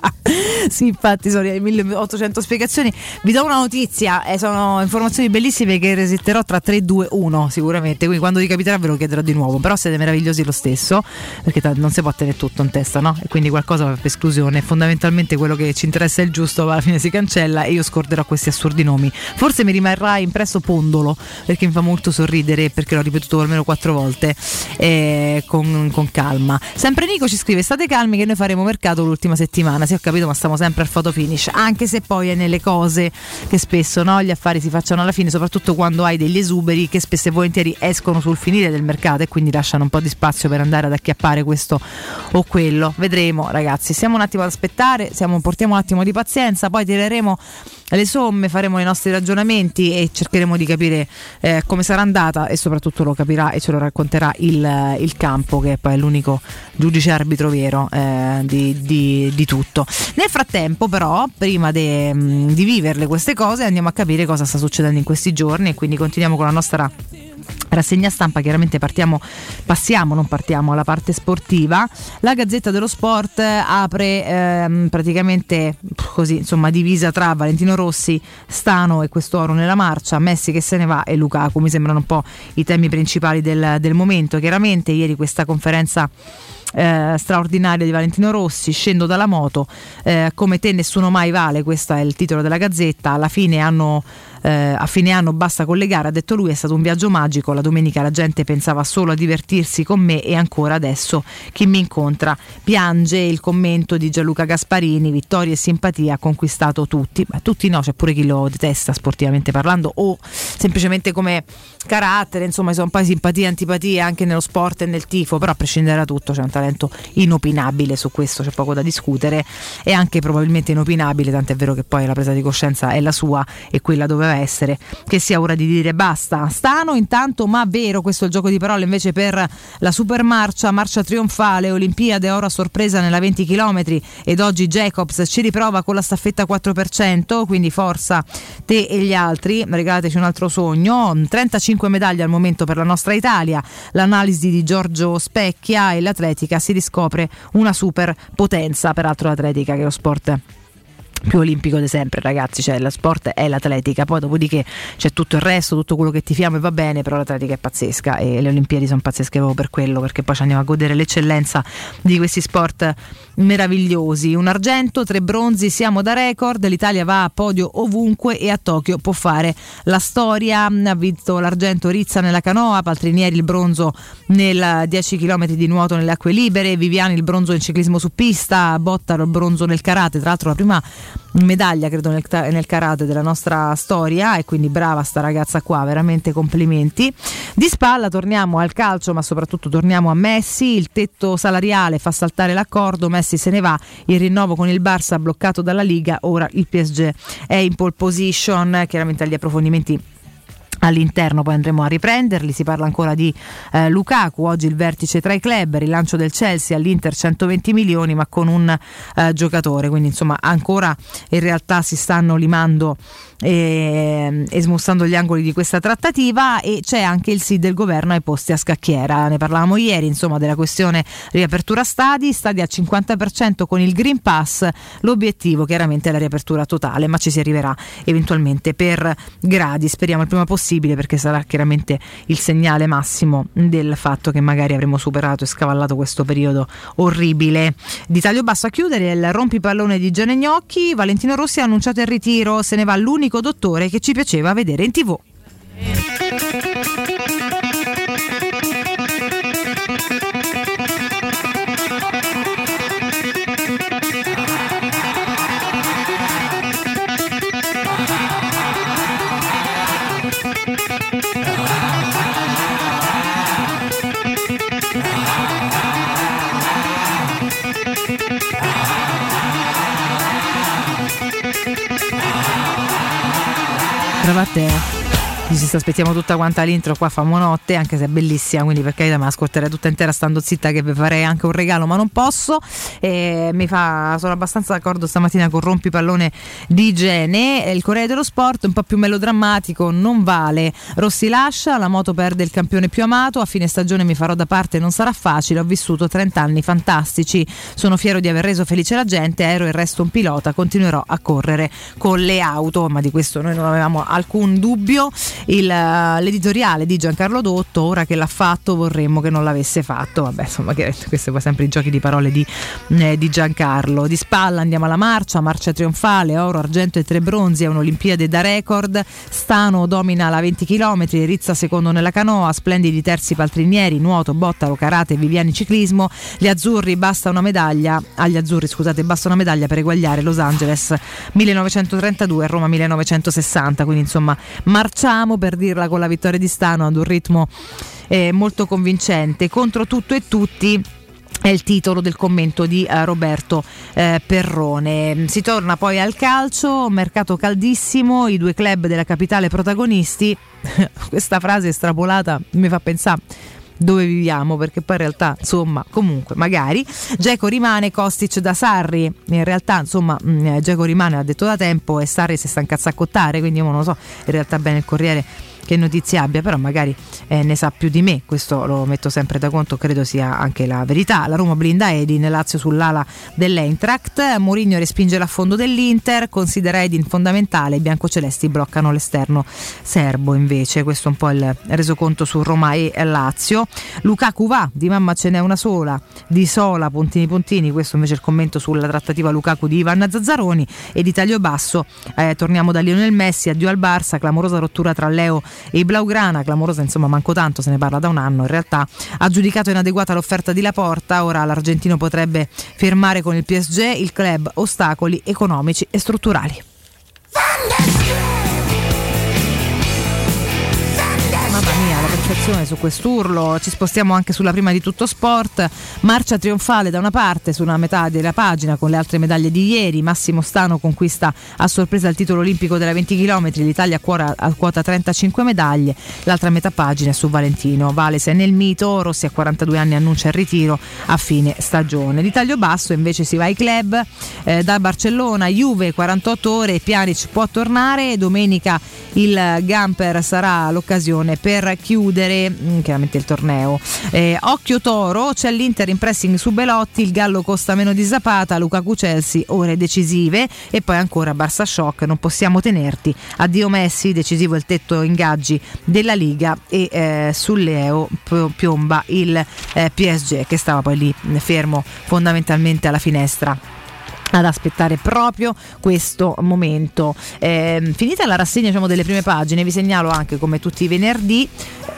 [LAUGHS] sì, infatti sono 1800 spiegazioni. Vi do una notizia, eh, sono informazioni bellissime che resitterò tra 3, 2, 1 sicuramente, quindi quando vi capiterà ve lo chiederò di nuovo, però siete meravigliosi lo stesso, perché t- non si può tenere tutto in testa, no? E quindi qualcosa per esclusione, fondamentalmente quello che ci interessa è il giusto, alla fine si cancella e io scorderò questi assurdi nomi. Forse mi rimarrà impresso Pondolo, perché mi fa molto sorridere, perché l'ho ripetuto almeno quattro volte eh, con, con calma. Sempre Nico ci scrive, state calmi che noi faremo mercato l'ultima settimana, si ho capito capito, ma stiamo sempre al photo finish, anche se poi è nelle cose che spesso no, gli affari si facciano alla fine, soprattutto quando hai degli esuberi che spesso e volentieri escono sul finire del mercato e quindi lasciano un po' di spazio per andare ad acchiappare questo o quello. Vedremo ragazzi, stiamo un attimo ad aspettare, siamo, portiamo un attimo di pazienza, poi tireremo le somme, faremo i nostri ragionamenti e cercheremo di capire eh, come sarà andata e soprattutto lo capirà e ce lo racconterà il, il campo che poi è l'unico giudice arbitro vero eh, di, di, di, tutto. Nel frattempo però, prima de, di viverle queste cose, andiamo a capire cosa sta succedendo in questi giorni e quindi continuiamo con la nostra rassegna stampa chiaramente partiamo, passiamo, non partiamo alla parte sportiva. La Gazzetta dello Sport apre ehm, praticamente così, insomma, divisa tra Valentino Rossi, Stano e quest'oro nella marcia, Messi che se ne va e Lukaku. Mi sembrano un po' i temi principali del, del momento. Chiaramente ieri questa conferenza eh, straordinaria di Valentino Rossi, scendo dalla moto, eh, come te nessuno mai vale, questo è il titolo della gazzetta, alla fine hanno eh, a fine anno basta collegare, ha detto lui, è stato un viaggio magico, la domenica la gente pensava solo a divertirsi con me e ancora adesso chi mi incontra piange il commento di Gianluca Gasparini, vittoria e simpatia ha conquistato tutti, Beh, tutti no, c'è pure chi lo detesta sportivamente parlando o semplicemente come carattere, insomma sono un po' di simpatia e antipatia anche nello sport e nel tifo, però a prescindere da tutto c'è un talento inopinabile su questo, c'è poco da discutere e anche probabilmente inopinabile, tant'è vero che poi la presa di coscienza è la sua e quella doveva essere che sia ora di dire basta. Stano intanto, ma vero, questo è il gioco di parole invece per la super marcia, marcia trionfale, Olimpiade ora sorpresa nella 20 km ed oggi Jacobs ci riprova con la staffetta 4%, quindi forza te e gli altri, regalateci un altro sogno, 35 medaglie al momento per la nostra Italia, l'analisi di Giorgio Specchia e l'atletica si riscopre una super potenza, peraltro l'atletica che è lo sport più olimpico di sempre ragazzi cioè lo sport è l'atletica poi dopodiché c'è tutto il resto tutto quello che ti fiamo e va bene però l'atletica è pazzesca e le olimpiadi sono pazzesche proprio per quello perché poi ci andiamo a godere l'eccellenza di questi sport meravigliosi. Un argento, tre bronzi siamo da record l'Italia va a podio ovunque e a Tokyo può fare la storia. Ha vinto l'argento Rizza nella canoa Paltrinieri il bronzo nel 10 km di nuoto nelle acque libere Viviani il bronzo in ciclismo su pista Bottaro il bronzo nel karate tra l'altro la prima medaglia credo nel, nel, karate della nostra storia e quindi brava sta ragazza qua, veramente complimenti. Di spalla torniamo al calcio ma soprattutto torniamo a Messi, il tetto salariale fa saltare l'accordo, Messi se ne va, il rinnovo con il Barça bloccato dalla Liga, ora il PSG è in pole position, chiaramente agli approfondimenti All'interno poi andremo a riprenderli, si parla ancora di eh, Lukaku, oggi il vertice tra i club, rilancio del Chelsea all'Inter 120 milioni ma con un eh, giocatore, quindi insomma ancora in realtà si stanno limando e, e smussando gli angoli di questa trattativa e c'è anche il sì del governo ai posti a scacchiera, ne parlavamo ieri insomma della questione riapertura stadi, stadi al 50% con il Green Pass, l'obiettivo chiaramente è la riapertura totale ma ci si arriverà eventualmente per gradi, speriamo il prima possibile possibile perché sarà chiaramente il segnale massimo del fatto che magari avremo superato e scavallato questo periodo orribile. Di taglio basso a chiudere il rompipallone di Gianni Gnocchi, Valentino Rossi ha annunciato il ritiro, se ne va l'unico dottore che ci piaceva vedere in tv. out there. Cravatte ci aspettiamo tutta quanta l'intro qua famo notte anche se è bellissima quindi per carità me ascolterei tutta intera stando zitta che vi farei anche un regalo ma non posso. E mi fa sono abbastanza d'accordo stamattina con rompi pallone di igiene il Corriere dello Sport un po' più melodrammatico non vale. Rossi lascia la moto perde il campione più amato a fine stagione mi farò da parte non sarà facile ho vissuto 30 anni fantastici. Sono fiero di aver reso felice la gente ero il resto un pilota continuerò a correre con le auto ma di questo noi non avevamo alcun dubbio il, l'editoriale di Giancarlo Dotto, ora che l'ha fatto vorremmo che non l'avesse fatto, vabbè insomma [LAUGHS] questi poi sempre i giochi di parole di, eh, di Giancarlo. Di spalla andiamo alla marcia, marcia trionfale, oro, argento e tre bronzi, è un'Olimpiade da record, Stano domina la 20 km, Rizza secondo nella canoa, splendidi terzi paltrinieri, nuoto, bottaro, karate, Viviani ciclismo, gli azzurri basta una medaglia, agli azzurri scusate basta una medaglia per eguagliare Los Angeles 1932 e Roma 1960, quindi insomma marciamo per dirla con la vittoria di Stano ad un ritmo eh, molto convincente contro tutto e tutti è il titolo del commento di uh, Roberto eh, Perrone. Si torna poi al calcio, mercato caldissimo, i due club della capitale protagonisti. [LAUGHS] Questa frase estrapolata mi fa pensare dove viviamo perché poi in realtà insomma comunque magari. Geco rimane Kostic da Sarri. In realtà insomma Geco rimane ha detto da tempo e Sarri si sta incazzaccottare quindi io non lo so. In realtà bene il Corriere che notizie abbia, però magari eh, ne sa più di me, questo lo metto sempre da conto, credo sia anche la verità. La Roma blinda Edin, Lazio sull'ala dell'Eintracht, Mourinho respinge l'affondo dell'Inter, considera Edin fondamentale, i biancocelesti bloccano l'esterno serbo invece, questo è un po' il resoconto su Roma e Lazio. Lukaku va, di mamma ce n'è una sola, di sola, puntini puntini, questo invece è il commento sulla trattativa Lukaku di Ivan Zazzaroni e di taglio basso, eh, torniamo da Lionel Messi, addio al Barça, clamorosa rottura tra Leo e i Blaugrana, clamorosa insomma manco tanto, se ne parla da un anno in realtà, ha giudicato inadeguata l'offerta di Laporta, ora l'argentino potrebbe fermare con il PSG il club ostacoli economici e strutturali. Perfezione su quest'urlo. Ci spostiamo anche sulla prima di tutto sport. Marcia trionfale da una parte sulla metà della pagina con le altre medaglie di ieri. Massimo Stano conquista a sorpresa il titolo olimpico della 20 km. L'Italia a a quota 35 medaglie. L'altra metà pagina è su Valentino. Vales è nel mito. Rossi a 42 anni annuncia il ritiro a fine stagione. Di taglio basso invece si va ai club. Eh, da Barcellona, Juve 48 ore. Pjanic può tornare. Domenica il Gamper sarà l'occasione per chiudere mh, chiaramente il torneo. Eh, occhio Toro, c'è l'Inter in pressing su Belotti, il Gallo costa meno di Zapata, Lukaku Chelsea, ore decisive e poi ancora Barça Shock, non possiamo tenerti. Addio Messi, decisivo il tetto ingaggi della Liga e eh, sull'EO piomba il eh, PSG che stava poi lì fermo fondamentalmente alla finestra ad aspettare proprio questo momento. Eh, finita la rassegna diciamo, delle prime pagine, vi segnalo anche come tutti i venerdì,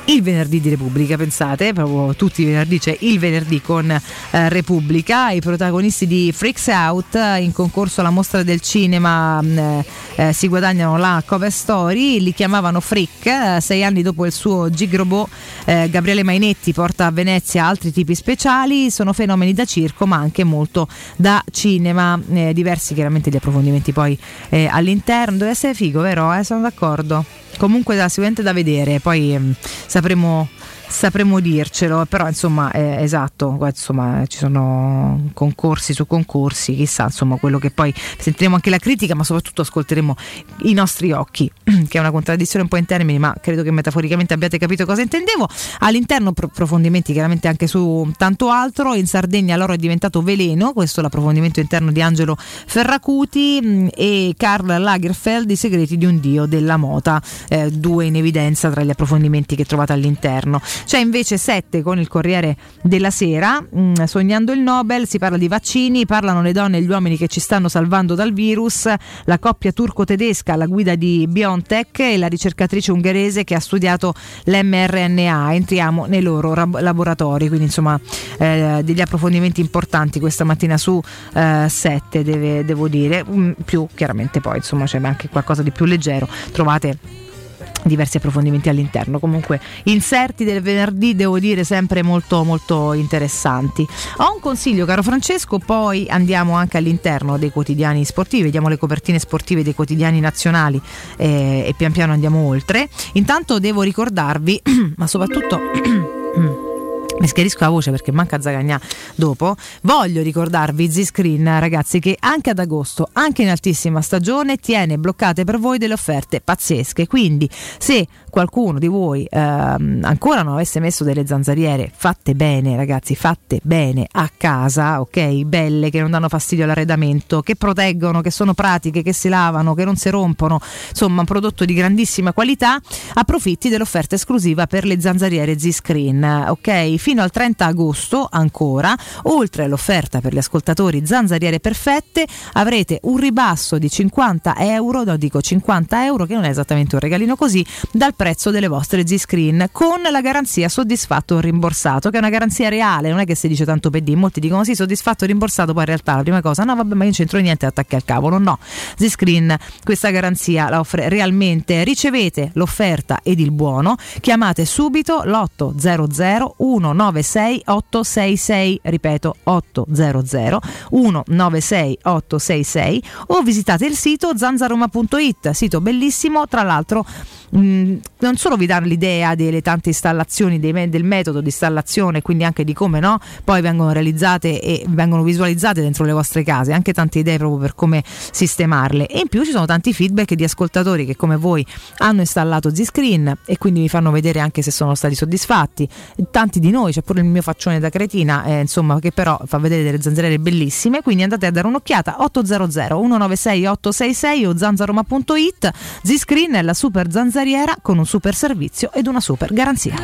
il venerdì di Repubblica, pensate, proprio tutti i venerdì c'è il venerdì con eh, Repubblica, i protagonisti di Freaks Out in concorso alla mostra del cinema eh, eh si guadagnano la cover story, li chiamavano Freak, eh, sei anni dopo il suo Gigrobo, eh, Gabriele Mainetti porta a Venezia altri tipi speciali, sono fenomeni da circo ma anche molto da cinema eh, diversi chiaramente gli approfondimenti poi eh, all'interno. Deve essere figo, vero? Eh, sono d'accordo. Comunque da, sicuramente da vedere, poi ehm, sapremo sapremo dircelo, però insomma eh, esatto, insomma ci sono concorsi su concorsi, chissà insomma quello che poi sentiremo anche la critica, ma soprattutto ascolteremo i nostri occhi, [CLEARS THROAT] che è una contraddizione un po' in termini, ma credo che metaforicamente abbiate capito cosa intendevo. All'interno pro- approfondimenti chiaramente anche su tanto altro, in Sardegna l'oro è diventato veleno, questo è l'approfondimento interno di Angelo Ferracuti mh, mm, e Karl Lagerfeld, i segreti di un dio della mota, eh, due in evidenza tra gli approfondimenti che trovate all'interno. C'è invece 7 con il Corriere della Sera, mm, sognando il Nobel, si parla di vaccini, parlano le donne e gli uomini che ci stanno salvando dal virus, la coppia turco-tedesca alla guida di BioNTech e la ricercatrice ungherese che ha studiato l'mRNA. Entriamo nei loro rab- laboratori, quindi insomma eh, degli approfondimenti importanti questa mattina su 7, eh, devo dire, mm, più chiaramente poi insomma c'è anche qualcosa di più leggero. Trovate diversi approfondimenti all'interno. Comunque, inserti del venerdì devo dire sempre molto molto interessanti. Ho un consiglio, caro Francesco, poi andiamo anche all'interno dei quotidiani sportivi, vediamo le copertine sportive dei quotidiani nazionali eh, e pian piano andiamo oltre. Intanto devo ricordarvi, [CLEARS THROAT] ma soprattutto [CLEARS THROAT] mi schiarisco la voce perché manca Zagagnà dopo. Voglio ricordarvi Z-Screen, ragazzi, che anche ad agosto, anche in altissima stagione, tiene bloccate per voi delle offerte pazzesche. Quindi, se qualcuno di voi ehm, ancora non avesse messo delle zanzariere fatte bene, ragazzi, fatte bene a casa, ok? Belle, che non danno fastidio all'arredamento, che proteggono, che sono pratiche, che si lavano, che non si rompono, insomma, un prodotto di grandissima qualità, approfitti dell'offerta esclusiva per le zanzariere Z-Screen, ok? Fino al 30 agosto ancora, oltre all'offerta per gli ascoltatori zanzariere perfette, avrete un ribasso di 50 euro, no dico 50 euro, che non è esattamente un regalino così, dal prezzo delle vostre Z-Screen con la garanzia soddisfatto o rimborsato, che è una garanzia reale, non è che si dice tanto per di, molti dicono sì, soddisfatto o rimborsato, poi in realtà la prima cosa, no vabbè ma io non c'entro niente, attacchi al cavolo, no, Z-Screen questa garanzia la offre realmente, ricevete l'offerta ed il buono, chiamate subito l'800 196 866, ripeto 800 196 866 o visitate il sito zanzaroma.it, sito bellissimo, tra l'altro mh, non solo vi dà l'idea delle tante installazioni, dei, del metodo di installazione, quindi anche di come no, poi vengono realizzate e vengono visualizzate dentro le vostre case, anche tante idee proprio per come sistemarle. E in più ci sono tanti feedback di ascoltatori che come voi hanno installato Z-Screen e quindi vi fanno vedere anche se sono stati soddisfatti. Tanti di noi, c'è pure il mio faccione da cretina, eh, insomma, che però fa vedere delle zanzariere bellissime, quindi andate a dare un'occhiata 800 196 866 o zanzaroma.it. Z-Screen è la super zanzariera con un super servizio ed una super garanzia.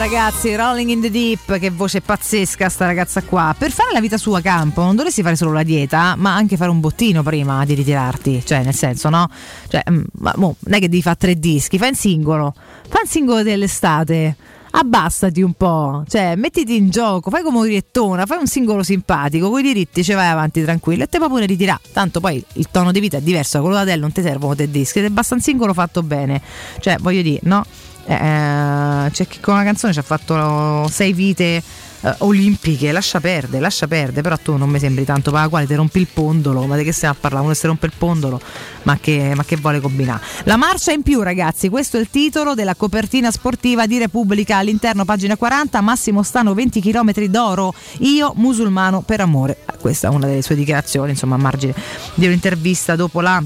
Ragazzi, Rolling in the Deep, che voce pazzesca sta ragazza qua. Per fare la vita sua a campo non dovresti fare solo la dieta, ma anche fare un bottino prima di ritirarti, cioè nel senso no? Cioè, mm, ma, mo, non è che devi fare tre dischi, fai un singolo, fai un singolo dell'estate. Abbassati un po', cioè mettiti in gioco, fai come Uriettona, fai un singolo simpatico, coi diritti ci vai avanti tranquillo e te pure ritirare. Tanto poi il tono di vita è diverso, quello da Adele non ti servono te dischi, ti basta un singolo fatto bene. Cioè, voglio dire, no? Eh, c'è chi con una canzone ci ha fatto sei vite eh, olimpiche, lascia perdere, lascia perdere, però tu non mi sembri tanto per la quale ti rompi il pondolo, ma di che stiamo a parlare? Uno si rompe il pondolo, ma che, ma che vuole combinare? La marcia in più ragazzi, questo è il titolo della copertina sportiva di Repubblica all'interno, pagina 40, Massimo Stano 20 km d'oro, io musulmano per amore. Questa è una delle sue dichiarazioni, insomma a margine di un'intervista dopo la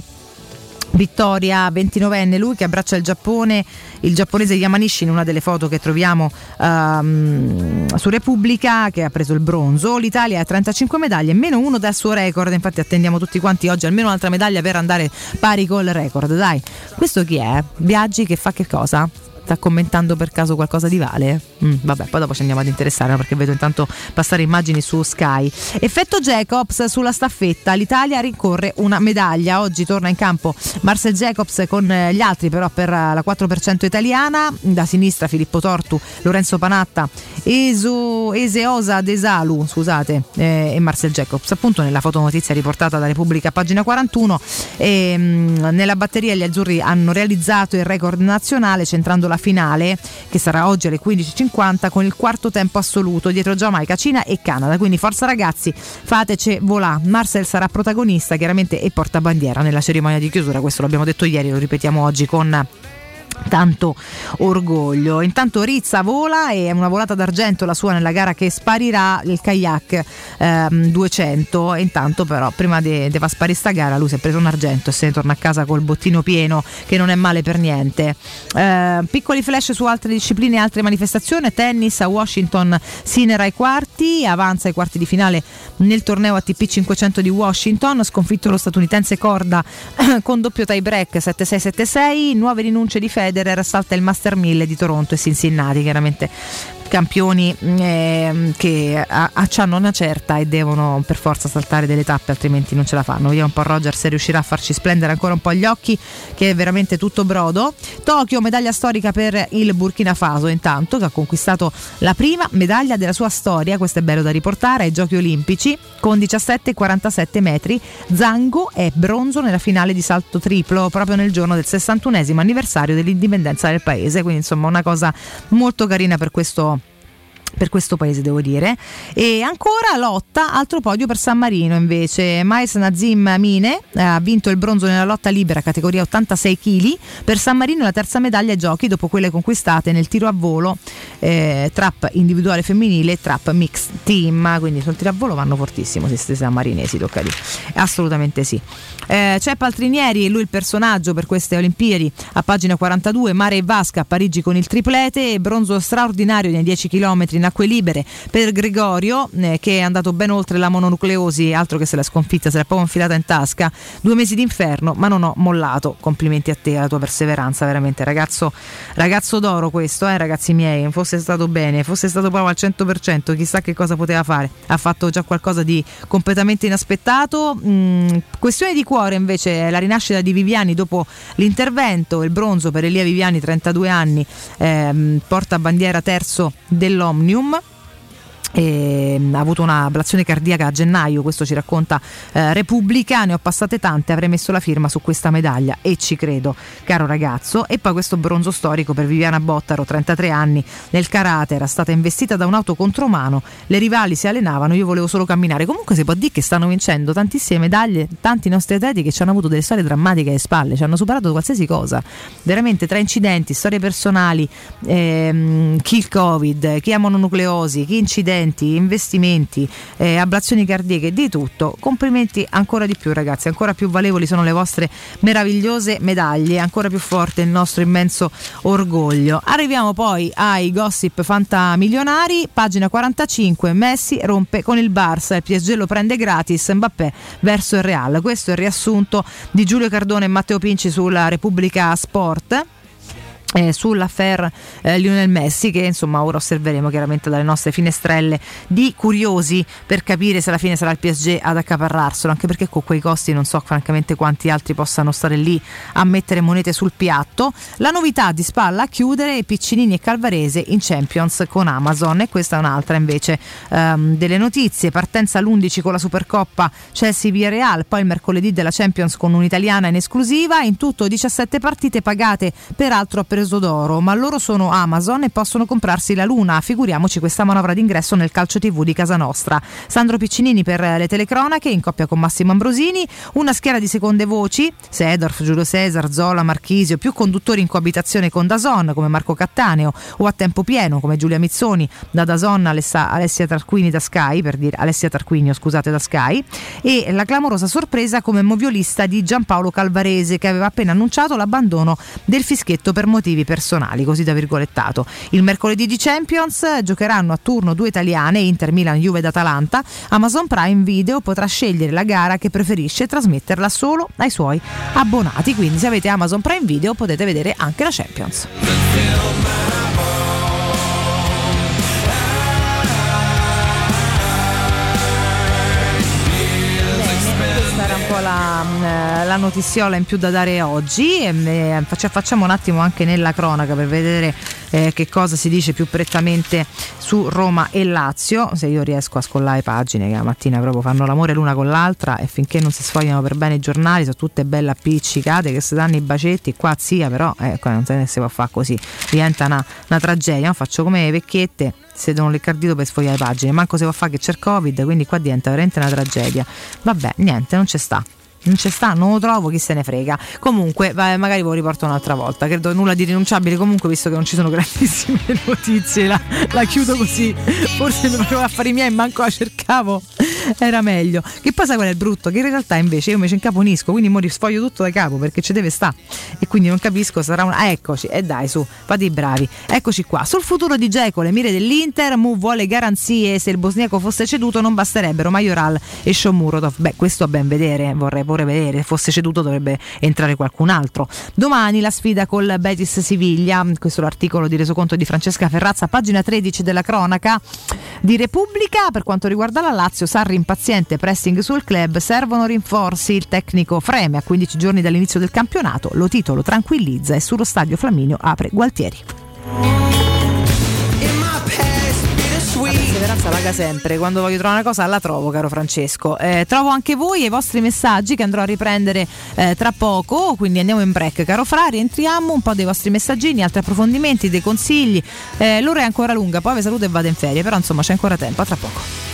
Vittoria, 29enne, lui che abbraccia il Giappone, il giapponese Yamanishi in una delle foto che troviamo um, su Repubblica, che ha preso il bronzo. L'Italia ha 35 medaglie, meno uno dal suo record, infatti attendiamo tutti quanti oggi almeno un'altra medaglia per andare pari col record. Dai, questo chi è? Viaggi che fa che cosa? Sta commentando per caso qualcosa di Vale? Mm, vabbè, poi dopo ci andiamo ad interessare perché vedo intanto passare immagini su Sky. Effetto Jacobs sulla staffetta, l'Italia rincorre una medaglia. Oggi torna in campo Marcel Jacobs con gli altri però per la 4% italiana, da sinistra Filippo Tortu, Lorenzo Panatta, Eso, Eseosa Desalu, scusate, eh, e Marcel Jacobs, appunto nella fotonotizia riportata da Repubblica pagina 41 e, mh, nella batteria gli azzurri hanno realizzato il record nazionale centrando la la finale che sarà oggi alle 15.50 con il quarto tempo assoluto dietro Giamaica, Cina e Canada. Quindi forza ragazzi, fateci volà. Marcel sarà protagonista chiaramente e portabandiera nella cerimonia di chiusura, questo l'abbiamo detto ieri, lo ripetiamo oggi con tanto orgoglio. Intanto Rizza vola e è una volata d'argento la sua nella gara che sparirà il kayak ehm, 200 e intanto però prima di far sparire sta gara lui si è preso un argento e se ne torna a casa col bottino pieno che non è male per niente. Eh, piccoli flash su altre discipline e altre manifestazioni, tennis a Washington Sinera ai quarti, avanza ai quarti di finale nel torneo ATP 500 di Washington, sconfitto lo statunitense Corda [CLEARS THROAT] con doppio tie break 7-6-7-6, nuove rinunce di Federer, salta il Master 1000 di Toronto e Cincinnati, chiaramente campioni eh, che hanno una certa e devono per forza saltare delle tappe altrimenti non ce la fanno. Vediamo un po' Roger se riuscirà a farci splendere ancora un po' gli occhi che è veramente tutto brodo. Tokyo medaglia storica per il Burkina Faso intanto che ha conquistato la prima medaglia della sua storia questo è bello da riportare ai giochi olimpici con 17,47 metri. Zango è bronzo nella finale di salto triplo proprio nel giorno del 61esimo anniversario dell'indipendenza del paese. Quindi insomma una cosa molto carina per questo per questo paese devo dire. E ancora lotta altro podio per San Marino invece. Mais Nazim Mine eh, ha vinto il bronzo nella lotta libera categoria 86 kg per San Marino la terza medaglia ai giochi dopo quelle conquistate nel tiro a volo eh, trap individuale femminile e trap mixed team. Quindi sul tiro a volo vanno fortissimo questi San Marinesi tocca lì assolutamente sì. Eh, c'è Paltrinieri lui il personaggio per queste Olimpiadi a pagina 42 Mare e Vasca a Parigi con il triplete bronzo straordinario nei 10 km in acque libere per Gregorio eh, che è andato ben oltre la mononucleosi, altro che se l'è sconfitta, se l'è proprio infilata in tasca. Due mesi d'inferno, ma non ho mollato. Complimenti a te, alla tua perseveranza, veramente ragazzo, ragazzo d'oro questo, eh, ragazzi miei. Fosse stato bene, fosse stato proprio al 100%, chissà che cosa poteva fare. Ha fatto già qualcosa di completamente inaspettato. Mm, questione di cuore invece la rinascita di Viviani dopo l'intervento, il bronzo per Elia Viviani, 32 anni, ehm, porta bandiera terzo dell'Omnium Millennium e, ha avuto un'ablazione cardiaca a gennaio, questo ci racconta eh, Repubblica, ne ho passate tante, avrei messo la firma su questa medaglia e ci credo, caro ragazzo. E poi questo bronzo storico per Viviana Bottaro, 33 anni, nel karate, era stata investita da un'auto contromano, le rivali si allenavano, io volevo solo camminare. Comunque si può dire che stanno vincendo tantissime medaglie, tanti nostri atleti che ci hanno avuto delle storie drammatiche alle spalle, ci hanno superato qualsiasi cosa, veramente tra incidenti, storie personali, ehm, chi il covid, chi ha mononucleosi, chi incidenti interventi, investimenti, eh, ablazioni cardiache, di tutto. Complimenti ancora di più ragazzi, ancora più valevoli sono le vostre meravigliose medaglie, ancora più forte il nostro immenso orgoglio. Arriviamo poi ai gossip fantamilionari, pagina 45, Messi rompe con il Barça, il PSG lo prende gratis, Mbappé verso il Real. Questo è il riassunto di Giulio Cardone e Matteo Pinci sulla Repubblica Sport eh, sull'affair eh, Lionel Messi che insomma ora osserveremo chiaramente dalle nostre finestrelle di curiosi per capire se alla fine sarà il PSG ad accaparrarselo anche perché con quei costi non so francamente quanti altri possano stare lì a mettere monete sul piatto. La novità di spalla a chiudere Piccinini e Calvarese in Champions con Amazon. E questa è un'altra invece ehm, delle notizie. Partenza l'11 con la Supercoppa Chelsea via Real poi il mercoledì della Champions con un'italiana in esclusiva. In tutto 17 partite pagate peraltro a preso preso d'oro, ma loro sono Amazon e possono comprarsi la luna. Figuriamoci questa manovra d'ingresso nel calcio TV di casa nostra. Sandro Piccinini per le telecronache in coppia con Massimo Ambrosini, una schiera di seconde voci, Sedorf, Giulio Cesar, Zola, Marchisio, più conduttori in coabitazione con Dazon come Marco Cattaneo o a tempo pieno come Giulia Mizzoni, da Dazon Alessia, Alessia Tarquini da Sky, per dire Alessia Tarquinio, scusate, da Sky, e la clamorosa sorpresa come moviolista di Giampaolo Calvarese che aveva appena annunciato l'abbandono del fischietto per motivi motivi personali, così da virgolettato. Il mercoledì di Champions giocheranno a turno due italiane, Inter Milan, Juve ed Atalanta. Amazon Prime Video potrà scegliere la gara che preferisce trasmetterla solo ai suoi abbonati, quindi se avete Amazon Prime Video potete vedere anche la Champions. La, mm, la, notiziola in più da dare oggi e, e facciamo un attimo anche nella cronaca per vedere eh, che cosa si dice più prettamente su Roma e Lazio. Se io riesco a scollare pagine che la mattina proprio fanno l'amore l'una con l'altra e finché non si sfogliano per bene i giornali sono tutte belle appiccicate che si danno i bacetti qua zia però eh, non se ne si può fare così diventa una, una tragedia. No? faccio come le vecchiette si vedono l'eccardito per sfogliare pagine manco se può fare che c'è il covid quindi qua diventa veramente una tragedia. Vabbè niente non c'è sta non c'è sta, non lo trovo, chi se ne frega. Comunque, vai, magari ve lo riporto un'altra volta. Credo nulla di rinunciabile. Comunque, visto che non ci sono [LAUGHS] grandissime notizie, la, la chiudo così. Forse mi facevo affari miei, manco la cercavo era meglio. Che poi sai qual è il brutto? Che in realtà invece io mi ci incaponisco, quindi mo risfoglio tutto da capo perché ci deve sta. E quindi non capisco, sarà una. Ah, eccoci, e eh dai, su, fate i bravi. Eccoci qua. Sul futuro di Geco, le mire dell'Inter, Mu vuole garanzie. Se il bosniaco fosse ceduto, non basterebbero Majoral e Shomurodov. Beh, questo a ben vedere, vorrei pure vedere. Se fosse ceduto dovrebbe entrare qualcun altro. Domani la sfida col Betis Siviglia. Questo è l'articolo di resoconto di Francesca Ferrazza, pagina 13 della cronaca di Repubblica. Per quanto riguarda la Lazio, Sarri impaziente, pressing sul club, servono rinforzi. Il tecnico freme a 15 giorni dall'inizio del campionato. Lo titolo tranquillizza e sullo stadio Flaminio apre Gualtieri. Perseveranza paga sempre, quando voglio trovare una cosa la trovo caro Francesco. Eh, trovo anche voi e i vostri messaggi che andrò a riprendere eh, tra poco, quindi andiamo in break caro Fra, rientriamo un po' dei vostri messaggini, altri approfondimenti, dei consigli. Eh, l'ora è ancora lunga, poi vi saluto e vado in ferie, però insomma c'è ancora tempo, a tra poco.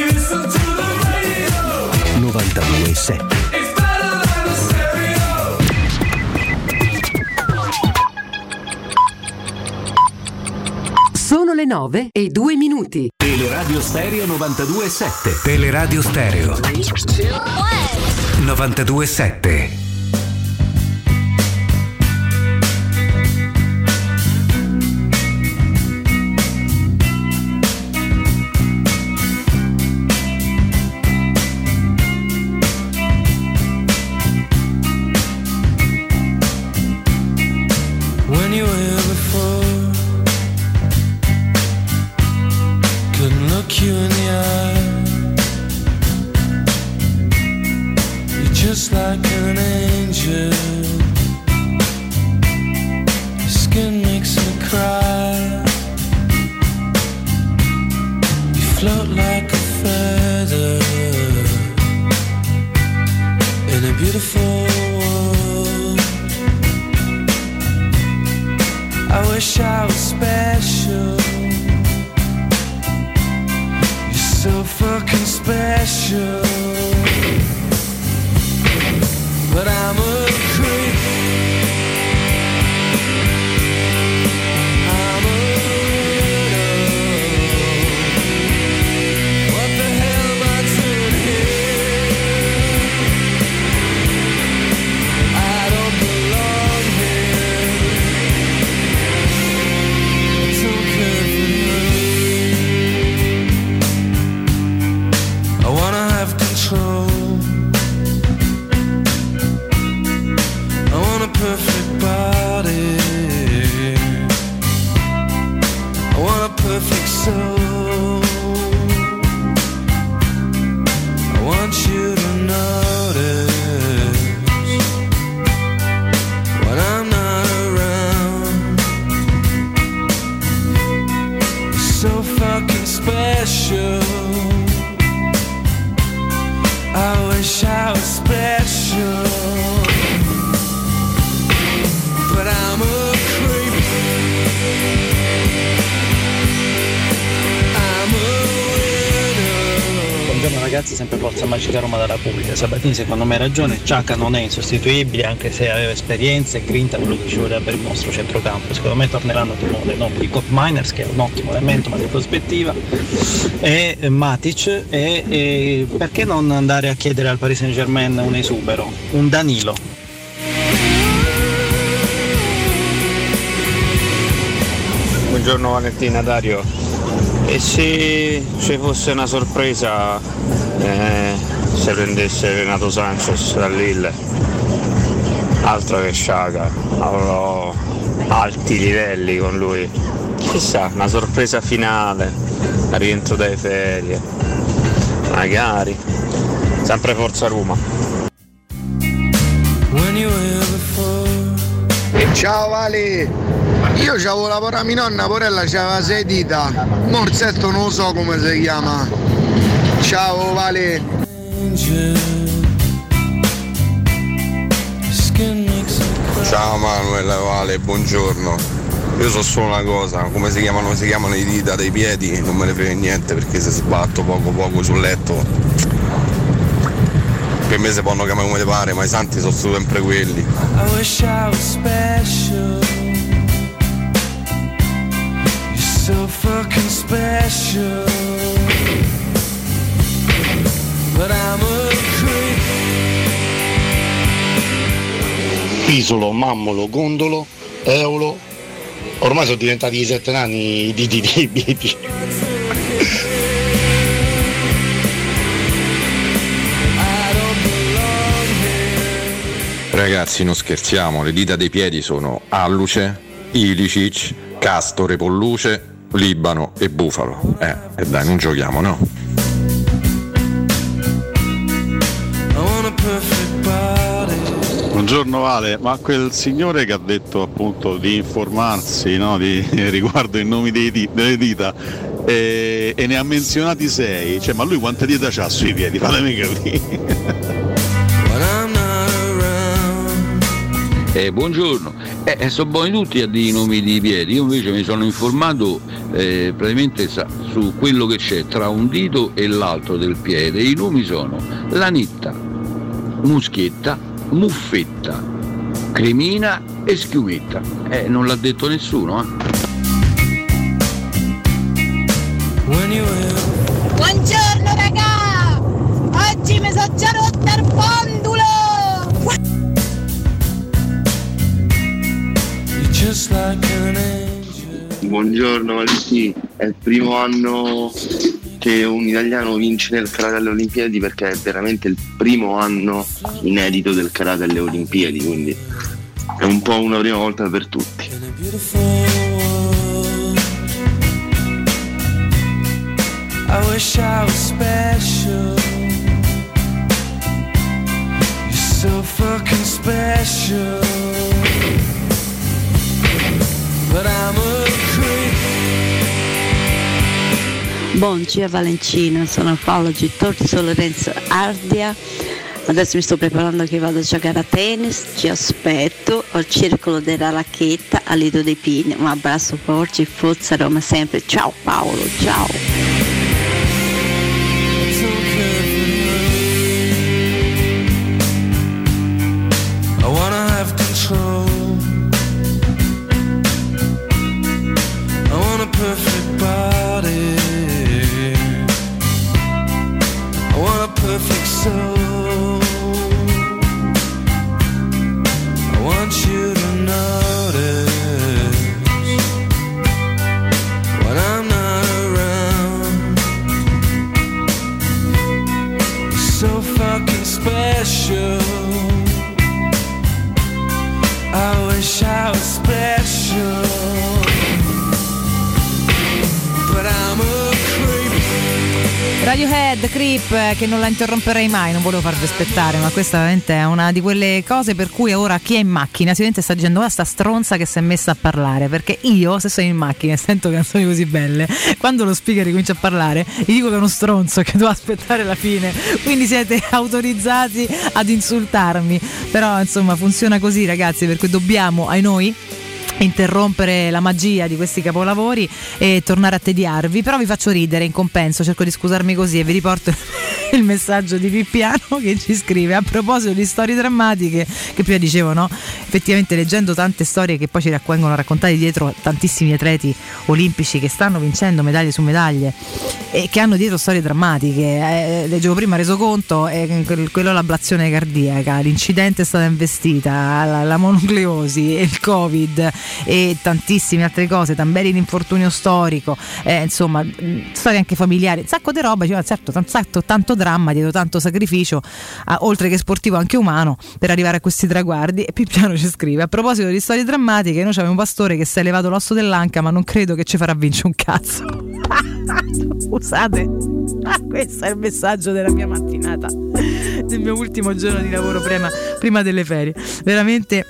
92.7 Sono le 9 e 2 minuti. Teleradio Stereo 92.7 Teleradio Stereo. 92.7 Magica Roma dalla Puglia. Sabatini secondo me ha ragione, Ciacca non è insostituibile anche se aveva esperienza e grinta quello che ci voleva per il nostro centrocampo. Secondo me torneranno nuovo dei nomi di Cop Miners che è un ottimo elemento ma di prospettiva e Matic e, e perché non andare a chiedere al Paris Saint Germain un esubero, un Danilo. Buongiorno Valentina Dario. E se ci fosse una sorpresa eh, se prendesse Renato Sanchez da Lille? Altro che Sciaga, avrò alti livelli con lui. Chissà, una sorpresa finale, al rientro dalle ferie. Magari. Sempre Forza Roma. Ciao Vale! Io c'avevo la porra mia nonna, porella c'aveva sei dita. Morzetto non lo so come si chiama. Ciao Vale! Ciao Manuel Vale, buongiorno. Io so solo una cosa, come si chiamano? Si chiamano i dita dei piedi, non me ne frega niente perché se sbatto poco poco sul letto. Per me si possono chiamare come ti pare, ma i santi sono sempre quelli. I Pisolo, Mammolo, Gondolo, Eolo. Ormai sono diventati i sette nani i diti dei piedi. Ragazzi, non scherziamo, le dita dei piedi sono Alluce, Ilicic, Castore, Polluce, Libano e Bufalo. Eh, e dai, non giochiamo, no? Buongiorno Vale, ma quel signore che ha detto appunto di informarsi no, di- [LAUGHS] riguardo i nomi dei delle dita eh, e ne ha menzionati sei, cioè ma lui quante dita ha sui piedi? Fatemi capire. Eh, buongiorno, eh, sono buoni tutti a dire i nomi di piedi, io invece mi sono informato eh, praticamente su quello che c'è tra un dito e l'altro del piede. I nomi sono lanitta, muschietta, muffetta, cremina e schiumetta. Eh, non l'ha detto nessuno, eh. Buongiorno raga! Oggi mi sono già rotta il pondulo! Buongiorno Valentini, è il primo anno che un italiano vince nel karate alle Olimpiadi perché è veramente il primo anno inedito del karate alle Olimpiadi, quindi è un po' una prima volta per tutti. so fucking special. Buongiorno Valentina, sono Paola Gittorzo Lorenzo Ardia. Adesso mi sto preparando che vado a giocare a tennis, ci aspetto al circolo della racchetta a Lido dei Pini. Un abbraccio forte, forza Roma sempre. Ciao Paolo, ciao. Non la interromperei mai, non volevo farvi aspettare, ma questa veramente è una di quelle cose per cui ora chi è in macchina sicuramente sta dicendo guarda sta stronza che si è messa a parlare, perché io se sono in macchina e sento canzoni così belle, quando lo speaker comincia a parlare, gli dico che è uno stronzo, che devo aspettare la fine, quindi siete [LAUGHS] autorizzati ad insultarmi, però insomma funziona così ragazzi, perché dobbiamo, ai noi, interrompere la magia di questi capolavori e tornare a tediarvi. Però vi faccio ridere in compenso cerco di scusarmi così e vi riporto il messaggio di Pippiano che ci scrive a proposito di storie drammatiche che prima dicevo no? Effettivamente leggendo tante storie che poi ci vengono raccontate dietro tantissimi atleti olimpici che stanno vincendo medaglie su medaglie e che hanno dietro storie drammatiche. Eh, leggevo prima reso conto eh, quello l'ablazione cardiaca l'incidente è stata investita la, la monucleosi il covid e tantissime altre cose, Tamberi l'infortunio storico, eh, insomma, storie anche familiari, un sacco di roba, cioè, certo, tanto, tanto dramma, dietro tanto sacrificio, a, oltre che sportivo anche umano, per arrivare a questi traguardi. E più piano ci scrive, a proposito di storie drammatiche, noi abbiamo un pastore che si è levato l'osso dell'anca, ma non credo che ci farà vincere un cazzo. [LAUGHS] Scusate, questo è il messaggio della mia mattinata, del mio ultimo giorno di lavoro prima, prima delle ferie. Veramente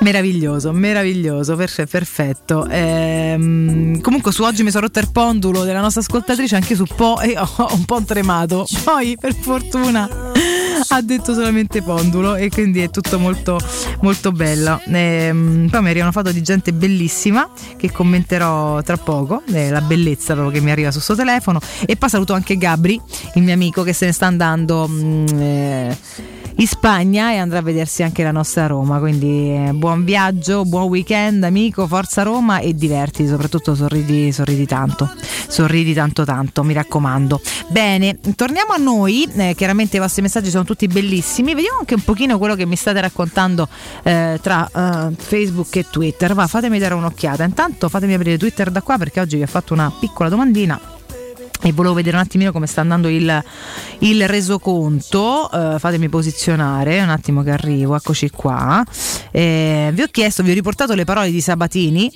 Meraviglioso, meraviglioso, perfetto. Ehm, comunque su oggi mi sono rotto il pondulo della nostra ascoltatrice anche su Po e ho un po' tremato. Poi per fortuna ha detto solamente pondulo e quindi è tutto molto molto bello. Ehm, poi mi arriva una foto di gente bellissima che commenterò tra poco, eh, la bellezza proprio che mi arriva sul suo telefono e poi saluto anche Gabri, il mio amico che se ne sta andando mh, mm, eh, in Spagna e andrà a vedersi anche la nostra Roma. Quindi eh, buon viaggio, buon weekend, amico, forza Roma e divertiti, soprattutto sorridi, sorridi tanto. Sorridi tanto tanto, mi raccomando. Bene, torniamo a noi. Eh, chiaramente i vostri messaggi sono tutti bellissimi. Vediamo anche un pochino quello che mi state raccontando eh, tra uh, Facebook e Twitter. Va, fatemi dare un'occhiata. Intanto fatemi aprire Twitter da qua perché oggi vi ho fatto una piccola domandina e volevo vedere un attimino come sta andando il, il resoconto. Uh, fatemi posizionare un attimo che arrivo eccoci qua. Eh, vi ho chiesto vi ho riportato le parole di Sabatini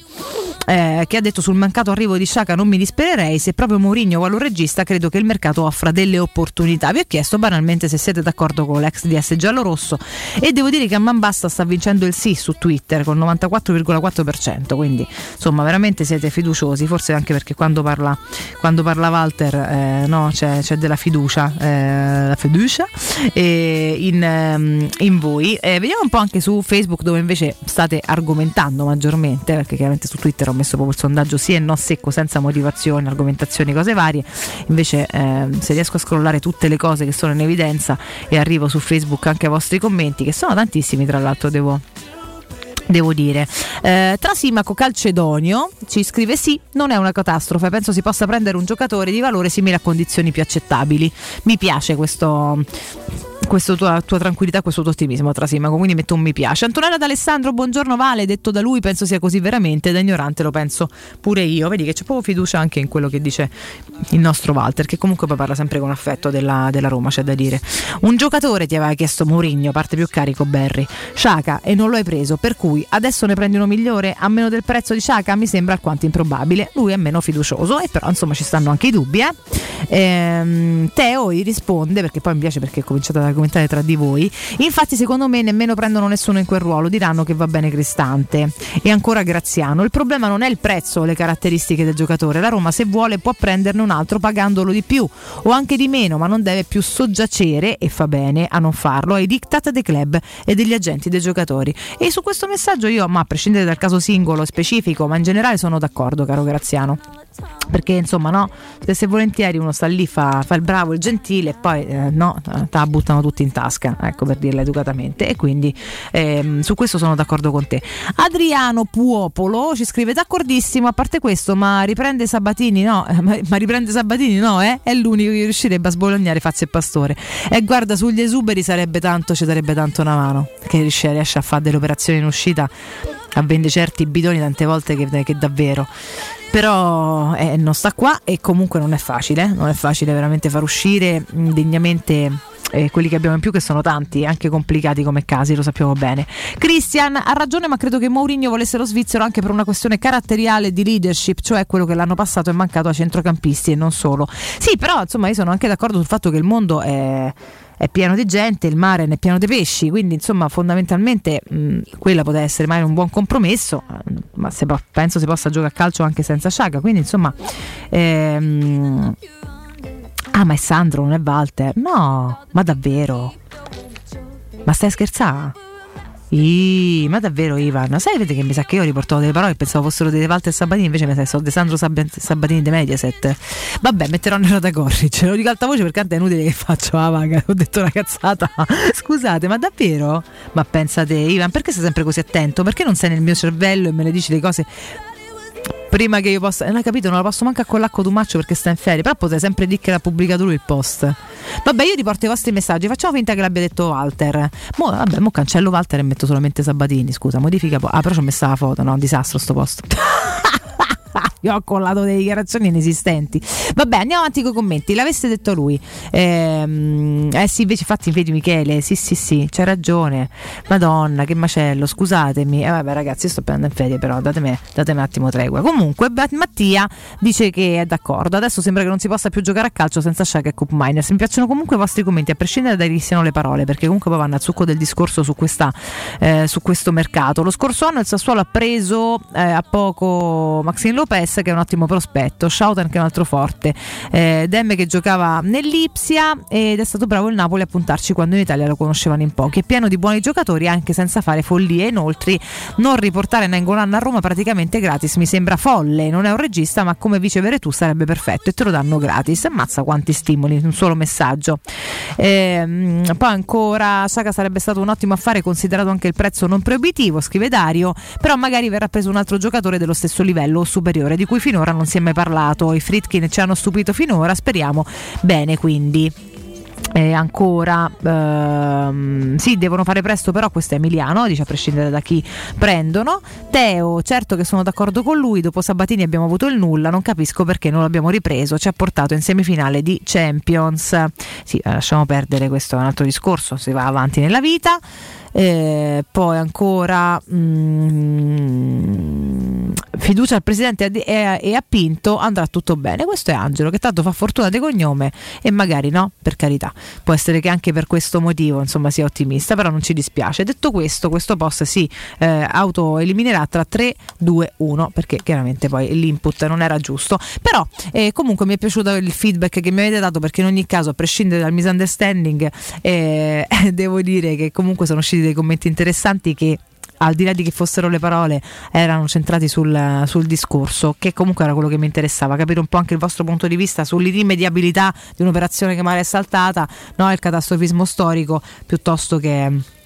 eh, che ha detto sul mancato arrivo di Sciaca non mi dispererei se proprio Mourinho vuole un regista credo che il mercato offra delle opportunità. Vi ho chiesto banalmente se siete d'accordo con l'ex DS giallo-rosso e devo dire che a man basta sta vincendo il sì su Twitter con 94,4% quindi insomma veramente siete fiduciosi forse anche perché quando parla, quando parla Walter eh, no, c'è, c'è, della fiducia eh, la fiducia in, ehm, in, voi. Vediamo un po' anche su Facebook dove invece state argomentando maggiormente perché chiaramente su Twitter ho messo proprio il sondaggio sì e no secco, senza motivazioni, argomentazioni, cose varie. Invece, eh, se riesco a scrollare tutte le cose che sono in evidenza e arrivo su Facebook anche ai vostri commenti, che sono tantissimi, tra l'altro, devo devo dire. Eh, Trasimaco Calcedonio ci scrive sì, non è una catastrofe, penso si possa prendere un giocatore di valore simile a condizioni più accettabili. Mi piace questo questa tua, tua, tranquillità, questo tuo ottimismo Trasimaco, quindi metto un mi piace. Antonella D'Alessandro, buongiorno Vale, detto da lui penso sia così veramente, da ignorante lo penso pure io, vedi che c'è proprio fiducia anche in quello che dice il nostro Walter, che comunque poi parla sempre con affetto della, della Roma, c'è da dire. Un giocatore ti aveva chiesto Mourinho, parte più carico Berry, Sciaca e non lo hai preso, per cui adesso ne prendi uno migliore a meno del prezzo di Sciaca, mi sembra alquanto improbabile, lui è meno fiducioso e però insomma ci stanno anche i dubbi. Eh? Ehm, Teo gli risponde, perché poi mi piace perché è cominciato ad argomentare tra di voi. Infatti, secondo me, nemmeno prendono nessuno in quel ruolo. Diranno che va bene Cristante. E ancora Graziano. Il problema non è il prezzo le caratteristiche del giocatore. La Roma, se vuole, può prenderne un altro pagandolo di più o anche di meno, ma non deve più soggiacere, e fa bene a non farlo, ai diktat dei club e degli agenti dei giocatori. E su questo messaggio io, ma a prescindere dal caso singolo specifico, ma in generale sono d'accordo, caro Graziano perché insomma no se volentieri uno sta lì fa, fa il bravo il gentile e poi eh, no te la buttano tutti in tasca ecco per dirla educatamente. E quindi ehm, su questo sono d'accordo con te. Adriano Puopolo ci scrive d'accordissimo a parte questo ma riprende Sabatini no? Ma, ma riprende Sabatini no eh? è l'unico che riuscirebbe a sbolognare Fazio e Pastore. E guarda sugli esuberi sarebbe tanto ci darebbe tanto una mano che riesce, riesce a fare delle operazioni in uscita a vendere certi bidoni tante volte che, che davvero però eh, non sta qua e comunque non è facile, non è facile veramente far uscire degnamente e quelli che abbiamo in più che sono tanti, anche complicati come casi, lo sappiamo bene. Christian ha ragione, ma credo che Mourinho volesse lo svizzero anche per una questione caratteriale di leadership, cioè quello che l'anno passato è mancato a centrocampisti e non solo. Sì, però insomma io sono anche d'accordo sul fatto che il mondo è è pieno di gente, il mare ne è pieno di pesci, quindi insomma fondamentalmente mh, quella poteva essere mai un buon compromesso, ma se, penso si possa giocare a calcio anche senza Sciaga, quindi insomma... Ehm, ah ma è Sandro, non è Walter? No, ma davvero? Ma stai scherzando? Ii, ma davvero Ivan? Sai vede che mi sa che io riportavo delle parole e pensavo fossero dei Walter Sabatini, invece mi sa che sono De Sandro Sabatini di Mediaset. Vabbè, metterò nella da corrige. Lo dico alta voce perché è inutile che faccio la vaga. Ho detto una cazzata. [LAUGHS] Scusate, ma davvero? Ma pensate, Ivan, perché sei sempre così attento? Perché non sei nel mio cervello e me le dici le cose prima che io possa. Non hai capito, non la posso manco a collacco Tumaccio perché sta in ferie. Però potete sempre dire che l'ha pubblicato lui il post. Vabbè, io ti porto i vostri messaggi. Facciamo finta che l'abbia detto Walter. Mo, vabbè, mo cancello Walter e metto solamente Sabatini. Scusa, modifica. Po- ah, però ci ho messo la foto. No, disastro sto post. [LAUGHS] Io ho collato delle dichiarazioni inesistenti. Vabbè, andiamo avanti con i commenti. L'avesse detto lui. Ehm, eh sì, invece, infatti, vedi Michele, sì, sì, sì, c'è ragione. Madonna, che macello, scusatemi. Eh, vabbè, ragazzi, io sto prendendo in ferie, però datemi, datemi un attimo tregua. Comunque, Mattia dice che è d'accordo. Adesso sembra che non si possa più giocare a calcio senza Shaq e Cup Miners. Mi piacciono comunque i vostri commenti, a prescindere da chi siano le parole, perché comunque poi vanno al succo del discorso su, questa, eh, su questo mercato. Lo scorso anno il Sassuolo ha preso eh, a poco Maxine Lopez che è un ottimo prospetto, Schouten che è un altro forte, eh, Demme che giocava nell'Ipsia ed è stato bravo il Napoli a puntarci quando in Italia lo conoscevano in pochi. È pieno di buoni giocatori anche senza fare follie. Inoltre non riportare Nengolan a Roma praticamente gratis mi sembra folle. Non è un regista ma come vice tu sarebbe perfetto e te lo danno gratis. Ammazza quanti stimoli, un solo messaggio. Eh, poi ancora Saka sarebbe stato un ottimo affare considerato anche il prezzo non proibitivo, scrive Dario, però magari verrà preso un altro giocatore dello stesso livello o superiore di cui finora non si è mai parlato. I Fritkin ci hanno stupito finora, speriamo bene quindi. E ancora ehm, sì devono fare presto però questo è Emiliano dice a prescindere da chi prendono Teo certo che sono d'accordo con lui dopo Sabatini abbiamo avuto il nulla non capisco perché non l'abbiamo ripreso ci ha portato in semifinale di Champions sì eh, lasciamo perdere questo è un altro discorso si va avanti nella vita eh, poi ancora mm, fiducia al presidente e, a Pinto andrà tutto bene. Questo è Angelo che tanto fa fortuna di cognome e magari no, per carità. Può essere che anche per questo motivo insomma sia ottimista, però non ci dispiace. Detto questo, questo post si eh, autoeliminerà tra 3, 2, 1 perché chiaramente poi l'input non era giusto. Però eh, comunque mi è piaciuto il feedback che mi avete dato perché in ogni caso a prescindere dal misunderstanding eh, [LAUGHS] devo dire che comunque sono usciti dei commenti interessanti che al di là di che fossero le parole, erano centrati sul, sul, discorso, che comunque era quello che mi interessava, capire un po' anche il vostro punto di vista sull'irrimediabilità di un'operazione che magari è saltata, no? il catastrofismo storico, piuttosto che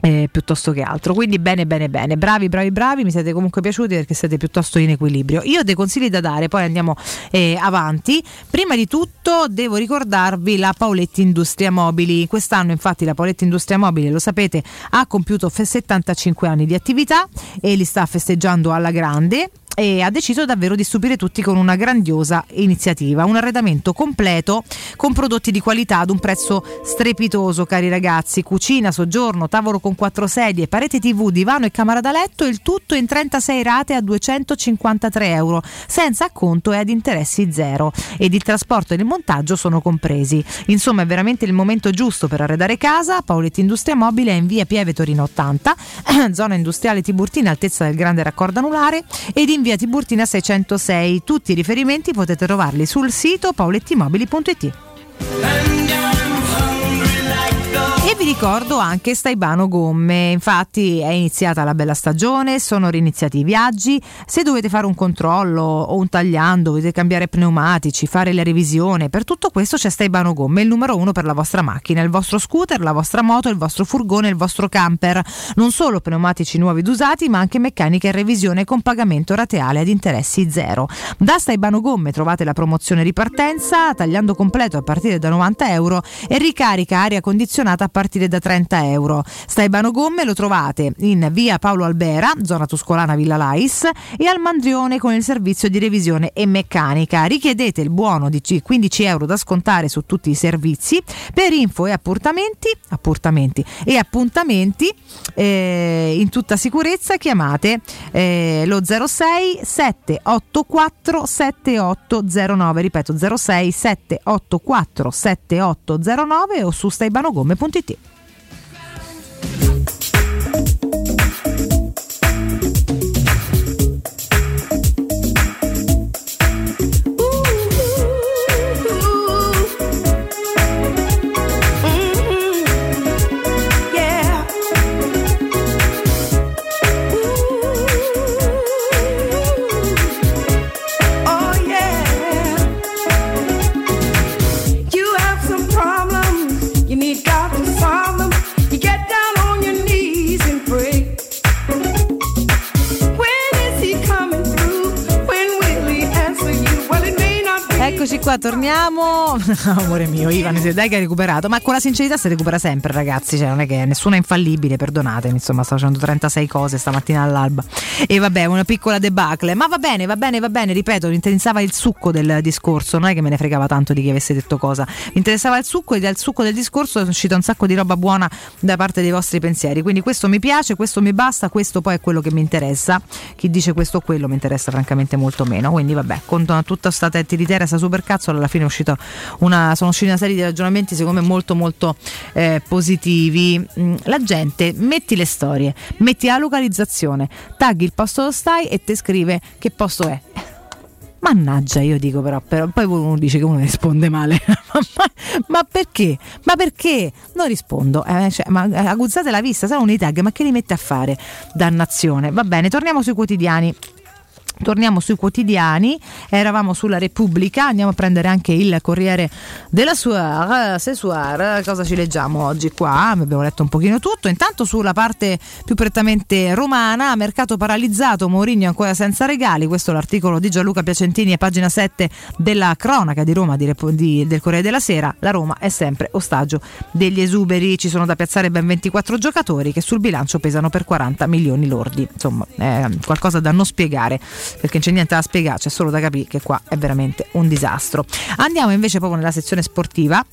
eh, piuttosto che altro. Quindi bene, bene, bene. Bravi, bravi, bravi. Mi siete comunque piaciuti perché siete piuttosto in equilibrio. Io ho dei consigli da dare, poi andiamo eh, avanti. Prima di tutto devo ricordarvi la Paoletti Industria Mobili. Quest'anno infatti la Paoletti Industria Mobili, lo sapete, ha compiuto 75 anni di attività e li sta festeggiando alla grande e ha deciso davvero di stupire tutti con una grandiosa iniziativa, un arredamento completo con prodotti di qualità ad un prezzo strepitoso, cari ragazzi, cucina, soggiorno, tavolo con quattro sedie, parete tv, divano e camera da letto, il tutto in 36 rate a 253 euro, senza acconto e ad interessi zero. Ed il trasporto e il montaggio sono compresi. Insomma è veramente il momento giusto per arredare casa, Paoletti Industria Mobile è in via Pieve Torino 80, [CLEARS THROAT] zona industriale Tiburtina altezza del grande raccordo anulare ed in via Tiburtina 606. Tutti i riferimenti potete trovarli sul sito paulettimobili.it. Vi ricordo anche Staibano Gomme, infatti è iniziata la bella stagione, sono riniziati i viaggi, se dovete fare un controllo o un tagliando, dovete cambiare pneumatici, fare la revisione, per tutto questo c'è Staibano Gomme, il numero uno per la vostra macchina, il vostro scooter, la vostra moto, il vostro furgone, il vostro camper. Non solo pneumatici nuovi ed usati, ma anche meccanica e revisione con pagamento rateale ad interessi zero. Da Staibano Gomme trovate la promozione ripartenza, tagliando completo a partire da 90 euro e ricarica aria condizionata a partire partire da 30 euro. Staibano Gomme lo trovate in via Paolo Albera, zona Tuscolana Villa Lais e al Mandrione con il servizio di revisione e meccanica. Richiedete il buono di 15 euro da scontare su tutti i servizi. Per info e appuntamenti, appuntamenti e appuntamenti eh, in tutta sicurezza chiamate eh, lo 06 784 7809 ripeto 06 784 7809 o su staibanogomme.it Eccoci qua, torniamo. [LAUGHS] Amore mio, Ivan, dai che hai recuperato. Ma con la sincerità si recupera sempre, ragazzi. Cioè, non è che nessuno è infallibile, perdonatemi. Insomma, sto facendo 36 cose stamattina all'alba. E vabbè, una piccola debacle. Ma va bene, va bene, va bene. Ripeto, mi interessava il succo del discorso. Non è che me ne fregava tanto di chi avesse detto cosa. Mi interessava il succo e dal succo del discorso è uscita un sacco di roba buona da parte dei vostri pensieri. Quindi questo mi piace, questo mi basta, questo poi è quello che mi interessa. Chi dice questo o quello mi interessa francamente molto meno. Quindi vabbè, con tutta sta tiritera, sta supercazzola, alla fine una, sono usciti una serie di ragionamenti secondo me molto molto eh, positivi. Mm, La gente metti le storie, metti la localizzazione, tagli il posto dove stai e ti scrive che posto è. Mannaggia, io dico però, però poi uno dice che uno risponde male. [LAUGHS] ma, ma perché? Ma perché? Non rispondo. Eh, cioè, ma eh, aguzzate la vista, sono un'i tag, ma che li mette a fare? Dannazione. Va bene, torniamo sui quotidiani. Torniamo sui quotidiani, eravamo sulla Repubblica, andiamo a prendere anche il Corriere della se Suara, cosa ci leggiamo oggi qua? Abbiamo letto un pochino tutto, intanto sulla parte più prettamente romana, mercato paralizzato, Mourinho ancora senza regali, questo è l'articolo di Gianluca Piacentini a pagina 7 della cronaca di Roma di di- del Corriere della Sera, la Roma è sempre ostaggio degli esuberi, ci sono da piazzare ben 24 giocatori che sul bilancio pesano per 40 milioni lordi, insomma è qualcosa da non spiegare perché non c'è niente da spiegare, c'è solo da capire che qua è veramente un disastro. Andiamo invece proprio nella sezione sportiva.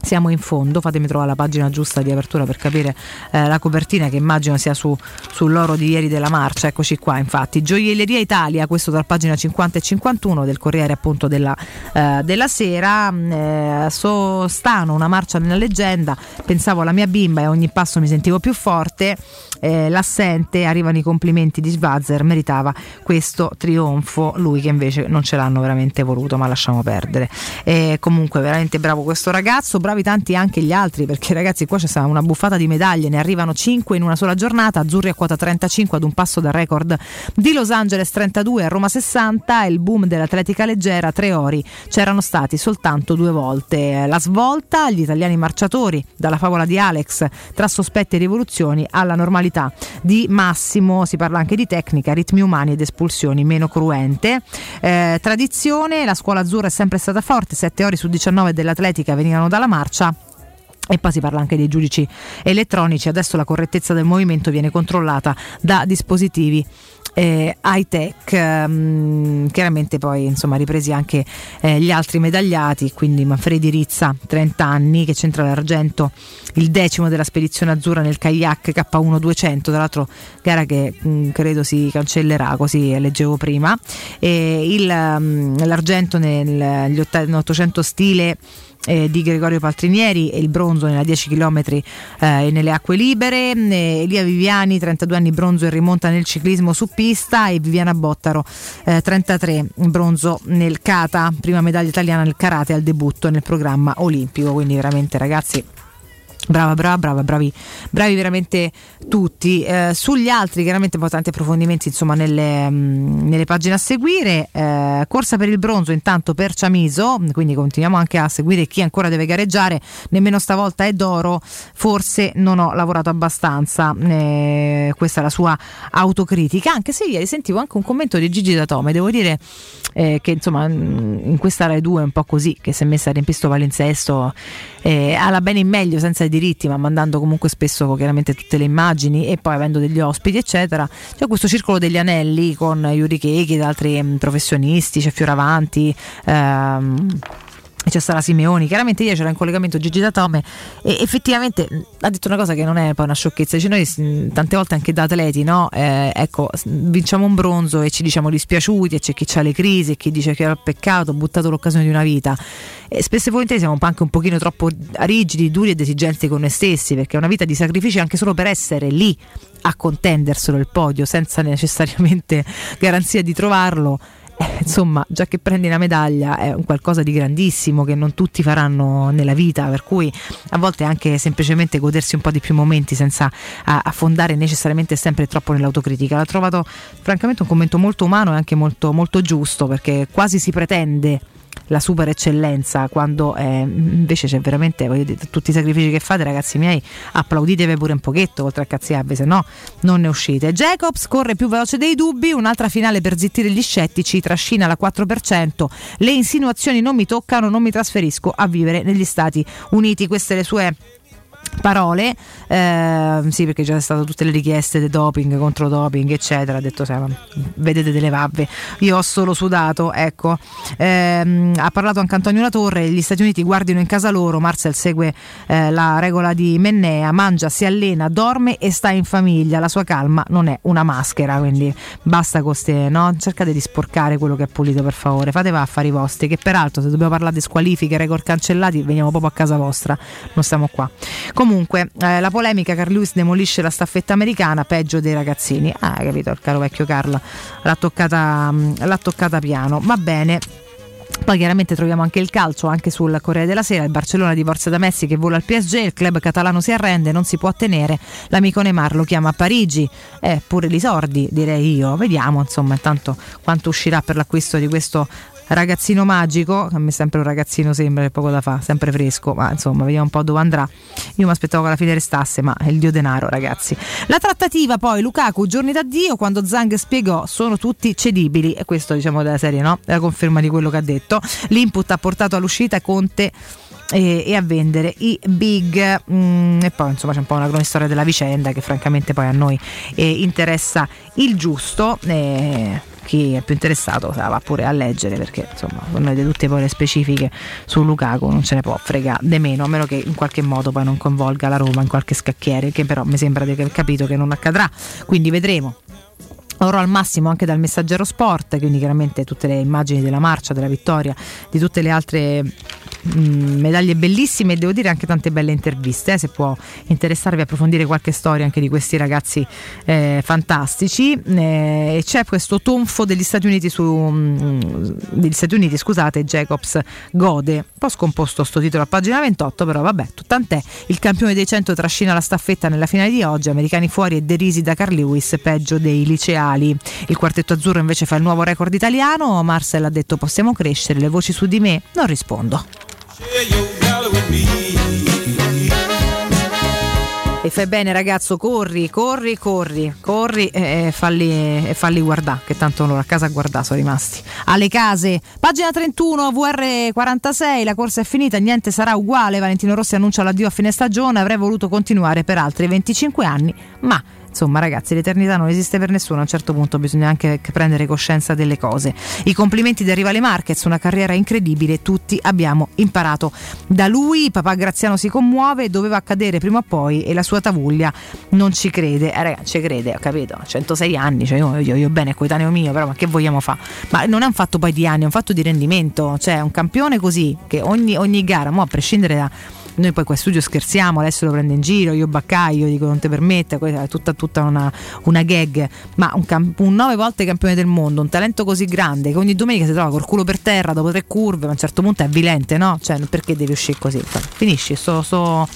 Siamo in fondo, fatemi trovare la pagina giusta di apertura per capire eh, la copertina che immagino sia su, sull'oro di ieri della marcia, eccoci qua infatti. Gioielleria Italia, questo dalla pagina 50 e 51 del Corriere appunto della, eh, della sera, Mm, eh, sostano una marcia nella leggenda, pensavo alla mia bimba e a ogni passo mi sentivo più forte, eh, l'assente, arrivano i complimenti di Svazzer, meritava questo trionfo, lui che invece non ce l'hanno veramente voluto, ma lasciamo perdere. Eh, comunque veramente bravo questo ragazzo, bravi tanti anche gli altri, perché ragazzi qua c'è stata una buffata di medaglie, ne arrivano 5 in una sola giornata, Azzurri a quota 35 ad un passo dal record di Los Angeles 32 a Roma 60, il boom dell'atletica leggera, tre ori, c'erano stati soltanto due volte. La svolta, gli italiani marciatori, dalla favola di Alex, tra sospetti e rivoluzioni alla normalità di Massimo, si parla anche di tecnica, ritmi umani ed espulsioni meno cruente. Eh, tradizione, la scuola azzurra è sempre stata forte, 7 ore su 19 dell'atletica venivano dalla marcia. E poi si parla anche dei giudici elettronici, adesso la correttezza del movimento viene controllata da dispositivi eh, high tech, ehm, chiaramente poi insomma ripresi anche eh, gli altri medagliati, quindi Manfredi Rizza 30 anni che c'entra l'argento, il decimo della spedizione azzurra nel kayak K1 200, tra l'altro gara che mh, credo si cancellerà, così leggevo prima, e il, mh, l'argento negli 800 stile eh, di Gregorio Paltrinieri e il bronzo nella 10 km eh, e nelle acque libere. Eh, Elia Viviani, 32 anni, bronzo in rimonta nel ciclismo su pista e Viviana Bottaro, eh, 33, bronzo nel kata, prima medaglia italiana nel karate al debutto nel programma olimpico. Quindi veramente ragazzi Brava, brava, brava, bravi, bravi veramente tutti. Eh, sugli altri, chiaramente poi tanti approfondimenti insomma nelle, mh, nelle pagine a seguire. Eh, corsa per il bronzo intanto per Ciamiso, quindi continuiamo anche a seguire chi ancora deve gareggiare, nemmeno stavolta è d'oro, forse non ho lavorato abbastanza. Eh, questa è la sua autocritica, anche se ieri sentivo anche un commento di Gigi Datome, devo dire eh, che insomma in questa Rai 2 è un po' così, che si è messa a riempisto palinsesto eh, alla bene in meglio senza dire diritti, ma mandando comunque spesso chiaramente tutte le immagini e poi avendo degli ospiti, eccetera. C'è questo circolo degli anelli con Yuri Keiki ed altri mm, professionisti, c'è Fioravanti. Ehm, c'è Sara Simeoni, chiaramente ieri c'era in collegamento Gigi Datome e effettivamente mh, ha detto una cosa che non è poi una sciocchezza, dice noi mh, tante volte anche da atleti, no? Eh, ecco, vinciamo un bronzo e ci diciamo dispiaciuti e c'è chi ha le crisi e chi dice che era peccato, ho buttato l'occasione di una vita. E spesso e volentieri siamo anche un pochino troppo rigidi, duri ed esigenti con noi stessi, perché è una vita di sacrifici anche solo per essere lì a contenderselo il podio senza necessariamente [LAUGHS] garanzia di trovarlo [LAUGHS] insomma, già che prendi una medaglia è un qualcosa di grandissimo che non tutti faranno nella vita, per cui a volte anche semplicemente godersi un po' di più momenti senza affondare necessariamente sempre troppo nell'autocritica. L'ho trovato francamente un commento molto umano e anche molto, molto giusto perché quasi si pretende la super eccellenza quando eh, invece c'è veramente dire, tutti i sacrifici che fate ragazzi miei applauditevi pure un pochetto oltre a cazziarvi se no non ne uscite. Jacobs corre più veloce dei dubbi un'altra finale per zittire gli scettici trascina la 4% le insinuazioni non mi toccano non mi trasferisco a vivere negli Stati Uniti. Queste le sue parole, eh, sì perché già sono state tutte le richieste di doping, contro doping eccetera, ha detto vedete delle vabbe, io ho solo sudato, ecco, Ehm, ha parlato anche Antonio Latorre, gli Stati Uniti guardino in casa loro, Marcel segue eh, la regola di Mennea, mangia, si allena, dorme e sta in famiglia, la sua calma non è una maschera, quindi basta con ste, no? cercate di sporcare quello che è pulito per favore, fate affari vostri, che peraltro se dobbiamo parlare di squalifiche, record cancellati, veniamo proprio a casa vostra, non stiamo qua. Comunque, eh, la polemica, Carl Lewis demolisce la staffetta americana, peggio dei ragazzini. Ah, hai capito, il caro vecchio Carl l'ha toccata, l'ha toccata piano. Va bene. Poi chiaramente troviamo anche il calcio, anche sul Corriere della Sera, il Barcellona divorzia da Messi che vola al PSG, il club catalano si arrende, non si può tenere, l'amico Neymar lo chiama a Parigi, eh, pure i sordi direi io, vediamo insomma intanto quanto uscirà per l'acquisto di questo ragazzino magico, a me sempre un ragazzino sembra che poco da fa, sempre fresco, ma insomma vediamo un po' dove andrà. Io mi aspettavo che alla fine restasse, ma è il dio denaro ragazzi. La trattativa poi, Lukaku, giorni d'addio, quando Zang spiegò sono tutti cedibili, e questo diciamo della serie no? È la conferma di quello che ha detto. L'input ha portato all'uscita Conte e, e a vendere i big Mm, e poi insomma c'è un po' una cronistoria della vicenda che francamente poi a noi eh, interessa il giusto eh, chi è più interessato va pure a leggere perché insomma di tutte poi le specifiche su Lukaku non ce ne può fregare de meno a meno che in qualche modo poi non coinvolga la Roma in qualche scacchiere che però mi sembra di aver capito che non accadrà. Quindi vedremo. Oro al massimo anche dal messaggero sport, quindi chiaramente tutte le immagini della marcia, della vittoria, di tutte le altre mh, medaglie bellissime e devo dire anche tante belle interviste, eh, se può interessarvi approfondire qualche storia anche di questi ragazzi eh, fantastici. Eh, e c'è questo tonfo degli Stati Uniti su mh, degli Stati Uniti, scusate, Jacobs gode. Un po' scomposto sto titolo a pagina 28, però vabbè, tant'è. Il campione dei 100 trascina la staffetta nella finale di oggi, americani fuori e derisi da Carl Lewis, peggio dei liceali. Il quartetto azzurro invece fa il nuovo record italiano. Marcel ha detto possiamo crescere, le voci su di me non rispondo. E fai bene ragazzo, corri, corri, corri, corri e, falli, e falli guardare, che tanto loro a casa a guardare sono rimasti. Alle case, pagina 31, VR46, la corsa è finita, niente sarà uguale, Valentino Rossi annuncia l'addio a fine stagione, avrei voluto continuare per altri 25 anni, ma insomma ragazzi l'eternità non esiste per nessuno a un certo punto bisogna anche prendere coscienza delle cose. I complimenti del rivale Marquez una carriera incredibile tutti abbiamo imparato da lui. Papà Graziano si commuove doveva accadere prima o poi e la sua tavuglia non ci crede. Eh ragazzi ci crede ho capito? 106 anni cioè io, io, io bene coetaneo mio però ma che vogliamo fare ma non è un fatto poi di anni è un fatto di rendimento cioè un campione così che ogni, ogni gara mo a prescindere da noi poi qua in studio scherziamo, adesso lo prende in giro, io baccaio, dico non ti permette, è tutta, tutta una, una gag, ma un, camp- un nove volte campione del mondo, un talento così grande che ogni domenica si trova col culo per terra dopo tre curve, ma a un certo punto è avvilente, no? Cioè perché devi uscire così? Finisci, sto, sto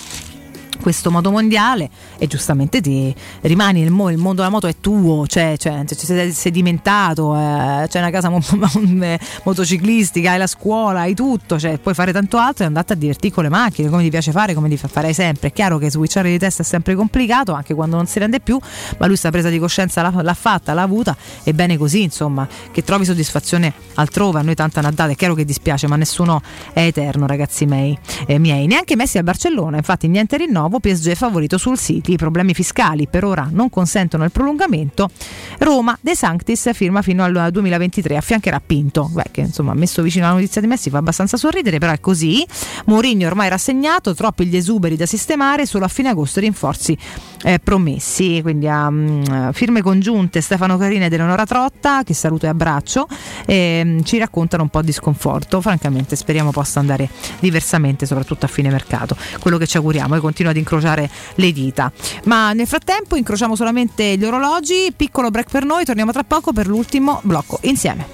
questo moto mondiale e giustamente ti rimani nel mo- il mondo della moto è tuo, cioè, cioè, cioè sei sedimentato, eh, c'è una casa mo- [LAUGHS] mo- motociclistica, hai la scuola, hai tutto, cioè, puoi fare tanto altro e andate a divertirti con le macchine, come ti piace fare, come ti fa- farai sempre. È chiaro che switchare di testa è sempre complicato, anche quando non si rende più, ma lui sta presa di coscienza l'ha, l'ha fatta, l'ha avuta e bene così, insomma, che trovi soddisfazione altrove, a noi tanta ne ha data, è chiaro che dispiace, ma nessuno è eterno, ragazzi miei, eh, miei. neanche Messi al Barcellona, infatti niente rinnovo nuovo PSG favorito sul City. I problemi fiscali per ora non consentono il prolungamento. Roma De Sanctis firma fino al 2023, affiancherà Pinto. Beh, che insomma messo vicino alla notizia di Messi fa abbastanza sorridere, però è così. Mourinho ormai rassegnato, troppi gli esuberi da sistemare, solo a fine agosto rinforzi eh, promessi. Quindi a mm, firme congiunte Stefano Carina ed Eleonora Trotta, che saluto e abbraccio, e, ci raccontano un po' di sconforto. Francamente speriamo possa andare diversamente, soprattutto a fine mercato. Quello che ci auguriamo e continua ad incrociare le dita. Ma nel frattempo incrociamo solamente gli orologi, piccolo break per noi, torniamo tra poco per l'ultimo blocco insieme.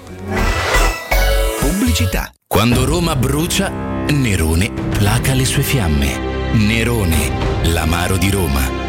Pubblicità. Quando Roma brucia, Nerone placa le sue fiamme. Nerone, l'amaro di Roma.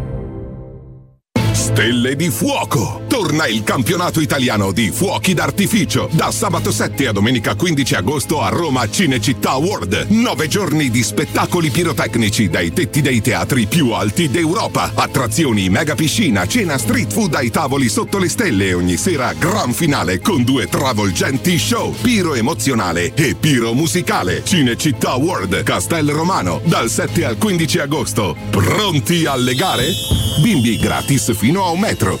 Stelle di fuoco! Torna il campionato italiano di fuochi d'artificio da sabato 7 a domenica 15 agosto a Roma Cinecittà World. Nove giorni di spettacoli pirotecnici dai tetti dei teatri più alti d'Europa. Attrazioni, mega piscina, cena street food ai tavoli sotto le stelle e ogni sera gran finale con due travolgenti show. Piro emozionale e piro musicale. Cinecittà World, Castel Romano, dal 7 al 15 agosto. Pronti alle gare? Bimbi gratis fino a un metro.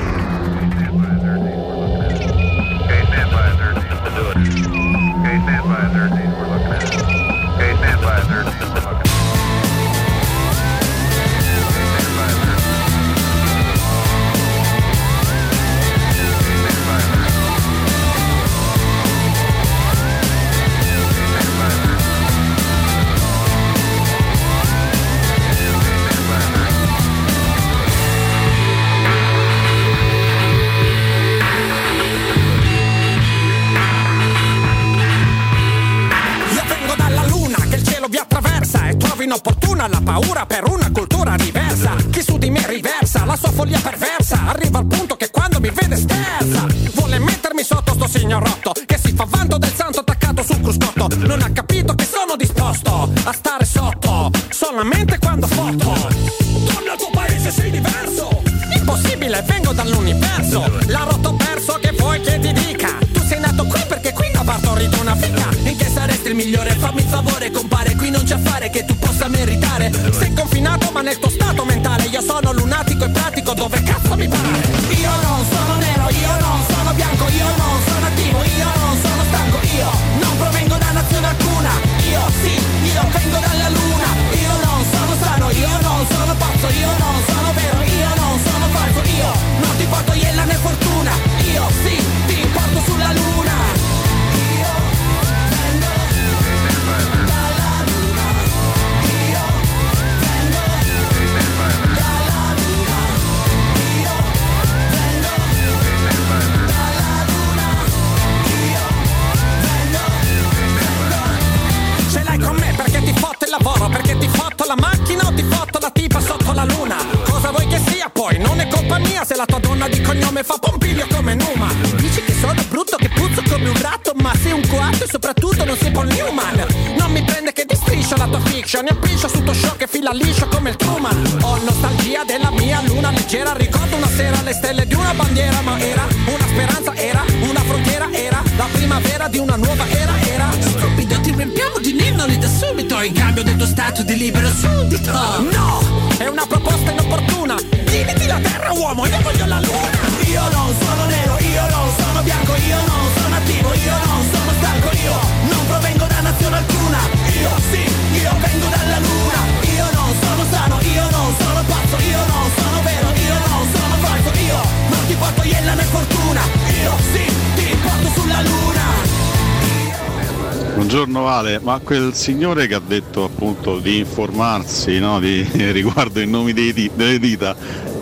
Quel signore che ha detto appunto di informarsi no, di, [LAUGHS] riguardo i nomi dei delle dita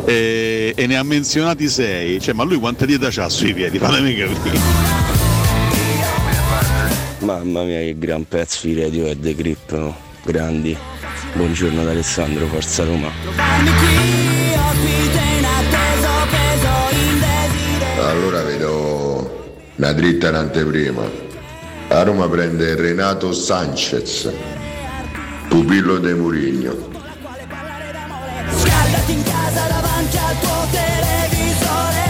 e, e ne ha menzionati sei, cioè ma lui quante dita ha sui piedi? [LAUGHS] Fatemi capire. Mamma mia che gran pezzo di radio e The Grip, no? grandi. Buongiorno ad Alessandro, Forza Roma. Allora vedo una dritta in anteprima. A Roma prende Renato Sanchez, pupillo de Murigno. Scaldati in casa davanti al tuo televisore.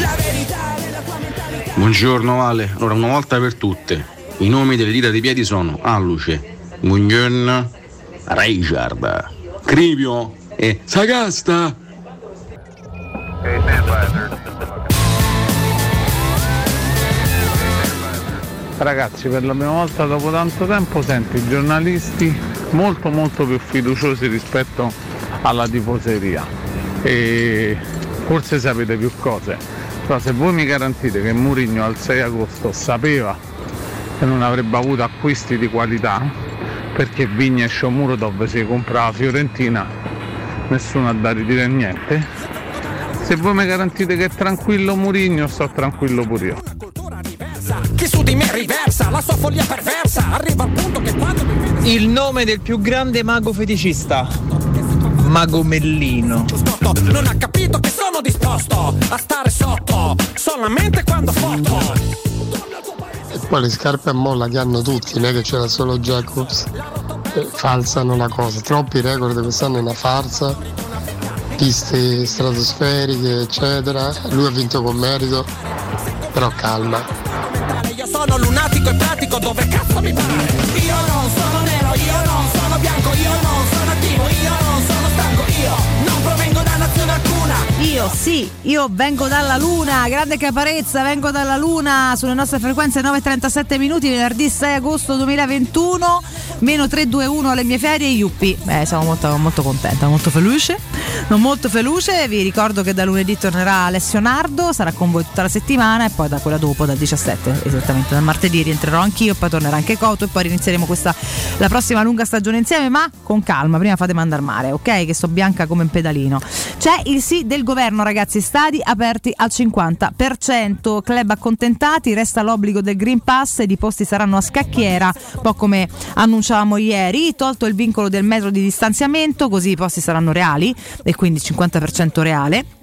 La verità nella tua mentalità. Buongiorno Ale, allora una volta per tutte, i nomi delle dita dei piedi sono Alluce, Mugnon, Richard, Crivio e Sagasta. Ragazzi, per la prima volta dopo tanto tempo sento i giornalisti molto molto più fiduciosi rispetto alla tifoseria e forse sapete più cose. Però se voi mi garantite che Mourinho al 6 agosto sapeva che non avrebbe avuto acquisti di qualità perché Vigna e Shomurodov si compra la Fiorentina, nessuno ha da ridire niente. Se voi mi garantite che è tranquillo Mourinho, sto tranquillo pure io. Di me riversa la sua follia perversa Arriva al punto che quando mi vede Il nome del più grande mago feticista. Mago Mellino. sotto Non ha capito che sono disposto a stare sotto Solamente quando foto E poi le scarpe a molla che hanno tutti, non è che c'era solo Jacobs. Eh, falsano la cosa. Troppi record quest'anno è una farsa. Piste stratosferiche, eccetera. Lui ha vinto con merito. Però calma. Sono lunatico e pratico dove cazzo mi pare? Io non sono nero, io non sono bianco Io sì, io vengo dalla Luna, grande caparezza, vengo dalla Luna sulle nostre frequenze 9.37 minuti, venerdì 6 agosto 2021, meno 321 alle mie ferie, Yuppi. Eh, sono molto, molto contenta, molto felice, non molto felice, vi ricordo che da lunedì tornerà Alessio Nardo, sarà con voi tutta la settimana e poi da quella dopo, dal 17, esattamente dal martedì rientrerò anch'io, poi tornerà anche Coto e poi inizieremo questa, la prossima lunga stagione insieme, ma con calma, prima fate mandare mare, ok? Che sto bianca come un pedalino. C'è il sì del governo, ragazzi, stadi aperti al 50%, club accontentati, resta l'obbligo del Green Pass ed i posti saranno a scacchiera, un po' come annunciavamo ieri, tolto il vincolo del metro di distanziamento, così i posti saranno reali e quindi 50% reale.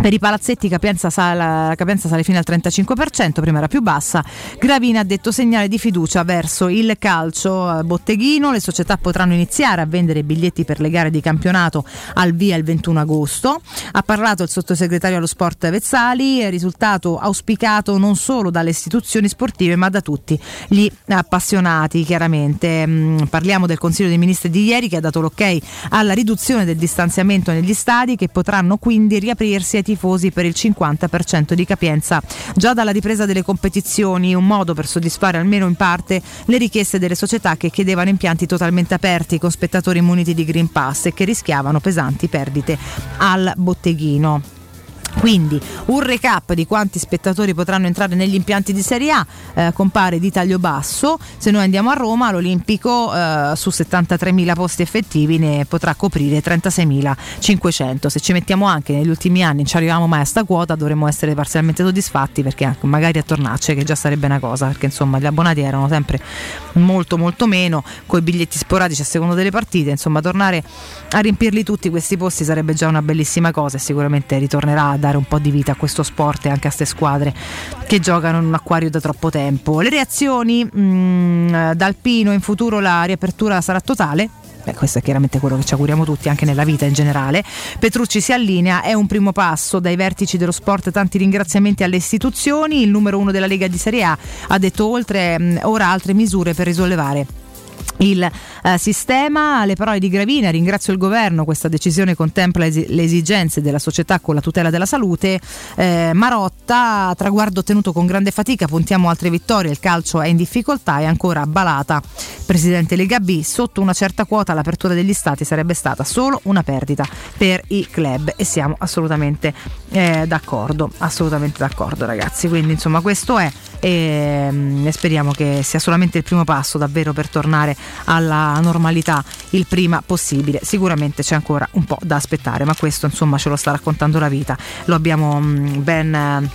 Per i palazzetti capienza sale, la capienza sale fino al 35%, prima era più bassa. Gravina ha detto segnale di fiducia verso il calcio eh, botteghino, le società potranno iniziare a vendere biglietti per le gare di campionato al via il 21 agosto. Ha parlato il sottosegretario allo sport Vezzali, è risultato auspicato non solo dalle istituzioni sportive ma da tutti gli appassionati chiaramente. Mm, Parliamo del Consiglio dei Ministri di ieri che ha dato l'ok alla riduzione del distanziamento negli stadi che potranno quindi riaprirsi ai tifosi per il 50% di capienza già dalla ripresa delle competizioni, un modo per soddisfare almeno in parte le richieste delle società che chiedevano impianti totalmente aperti con spettatori muniti di Green Pass e che rischiavano pesanti perdite al botteghino. Quindi un recap di quanti spettatori potranno entrare negli impianti di Serie A, eh, compare di taglio basso, se noi andiamo a Roma l'Olimpico eh, su 73.000 posti effettivi ne potrà coprire 36.500, se ci mettiamo anche negli ultimi anni non ci arriviamo mai a sta quota dovremmo essere parzialmente soddisfatti perché anche magari a tornarci che già sarebbe una cosa perché insomma gli abbonati erano sempre molto molto meno. Con i biglietti sporadici a seconda delle partite insomma tornare a riempirli tutti questi posti sarebbe già una bellissima cosa e sicuramente ritornerà a dare un po' di vita a questo sport e anche a queste squadre che giocano in un acquario da troppo tempo. Le reazioni mh, da Alpino in futuro la riapertura sarà totale. Beh, questo è chiaramente quello che ci auguriamo tutti anche nella vita in generale. Petrucci si allinea, è un primo passo. Dai vertici dello sport, tanti ringraziamenti alle istituzioni, il numero uno della Lega di Serie A ha detto oltre mh, ora altre misure per risollevare il eh, sistema. Le parole di Gravina, ringrazio il governo, questa decisione contempla esi- le esigenze della società con la tutela della salute. Eh, Marotta, traguardo ottenuto con grande fatica, puntiamo altre vittorie, il calcio è in difficoltà. E ancora Balata, presidente Lega B, sotto una certa quota l'apertura degli stati sarebbe stata solo una perdita per i club. E siamo assolutamente eh, d'accordo, assolutamente d'accordo ragazzi, quindi insomma questo è. E, mm, e speriamo che sia solamente il primo passo davvero per tornare alla normalità il prima possibile. Sicuramente c'è ancora un po' da aspettare, ma questo insomma ce lo sta raccontando la vita. Lo abbiamo mm, ben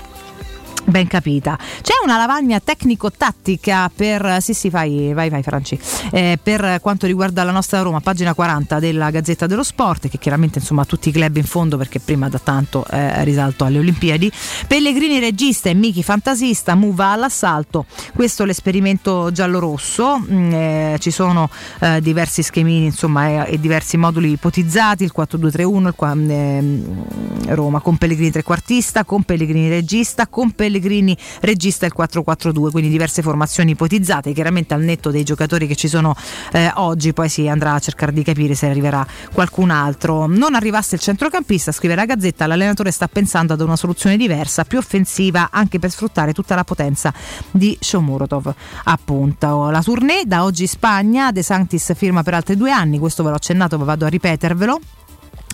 ben capita. C'è una lavagna tecnico-tattica per. Sì, sì, vai, vai, vai Franci. Eh, per quanto riguarda la nostra Roma, pagina 40 della Gazzetta dello Sport, che chiaramente insomma tutti i club in fondo perché prima da tanto eh, risalto alle Olimpiadi. Pellegrini regista e Miki fantasista, Muva all'assalto. Questo è l'esperimento giallo-rosso. Mm, eh, ci sono eh, diversi schemini insomma, e diversi moduli ipotizzati: il 4-2-3-1, il, ehm, Roma con Pellegrini trequartista, con Pellegrini regista, con Pellegrini Pellegrini regista il 4-4-2, quindi diverse formazioni ipotizzate, chiaramente al netto dei giocatori che ci sono eh, oggi, poi si andrà a cercare di capire se arriverà qualcun altro. Non arrivasse il centrocampista, scrive la Gazzetta, l'allenatore sta pensando ad una soluzione diversa, più offensiva, anche per sfruttare tutta la potenza di Shomurotov. Appunto, la tournée da oggi Spagna, De Sanctis firma per altri due anni, questo ve l'ho accennato, ma vado a ripetervelo.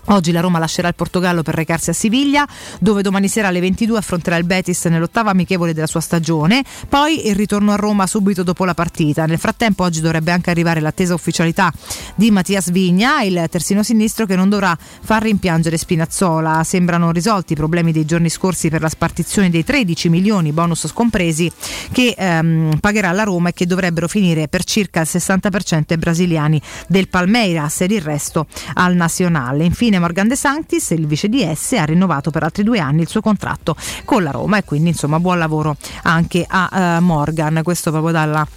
Oggi la Roma lascerà il Portogallo per recarsi a Siviglia, dove domani sera alle 22 affronterà il Betis nell'ottava amichevole della sua stagione. Poi il ritorno a Roma subito dopo la partita. Nel frattempo, oggi dovrebbe anche arrivare l'attesa ufficialità di Mattias Vigna, il terzino sinistro che non dovrà far rimpiangere Spinazzola. Sembrano risolti i problemi dei giorni scorsi per la spartizione dei 13 milioni bonus scompresi che ehm, pagherà la Roma e che dovrebbero finire per circa il 60% ai brasiliani del Palmeiras ed il resto al nazionale. Infine, Morgan De Sanctis, il vice DS, ha rinnovato per altri due anni il suo contratto con la Roma e quindi insomma buon lavoro anche a uh, Morgan. Questo proprio dalla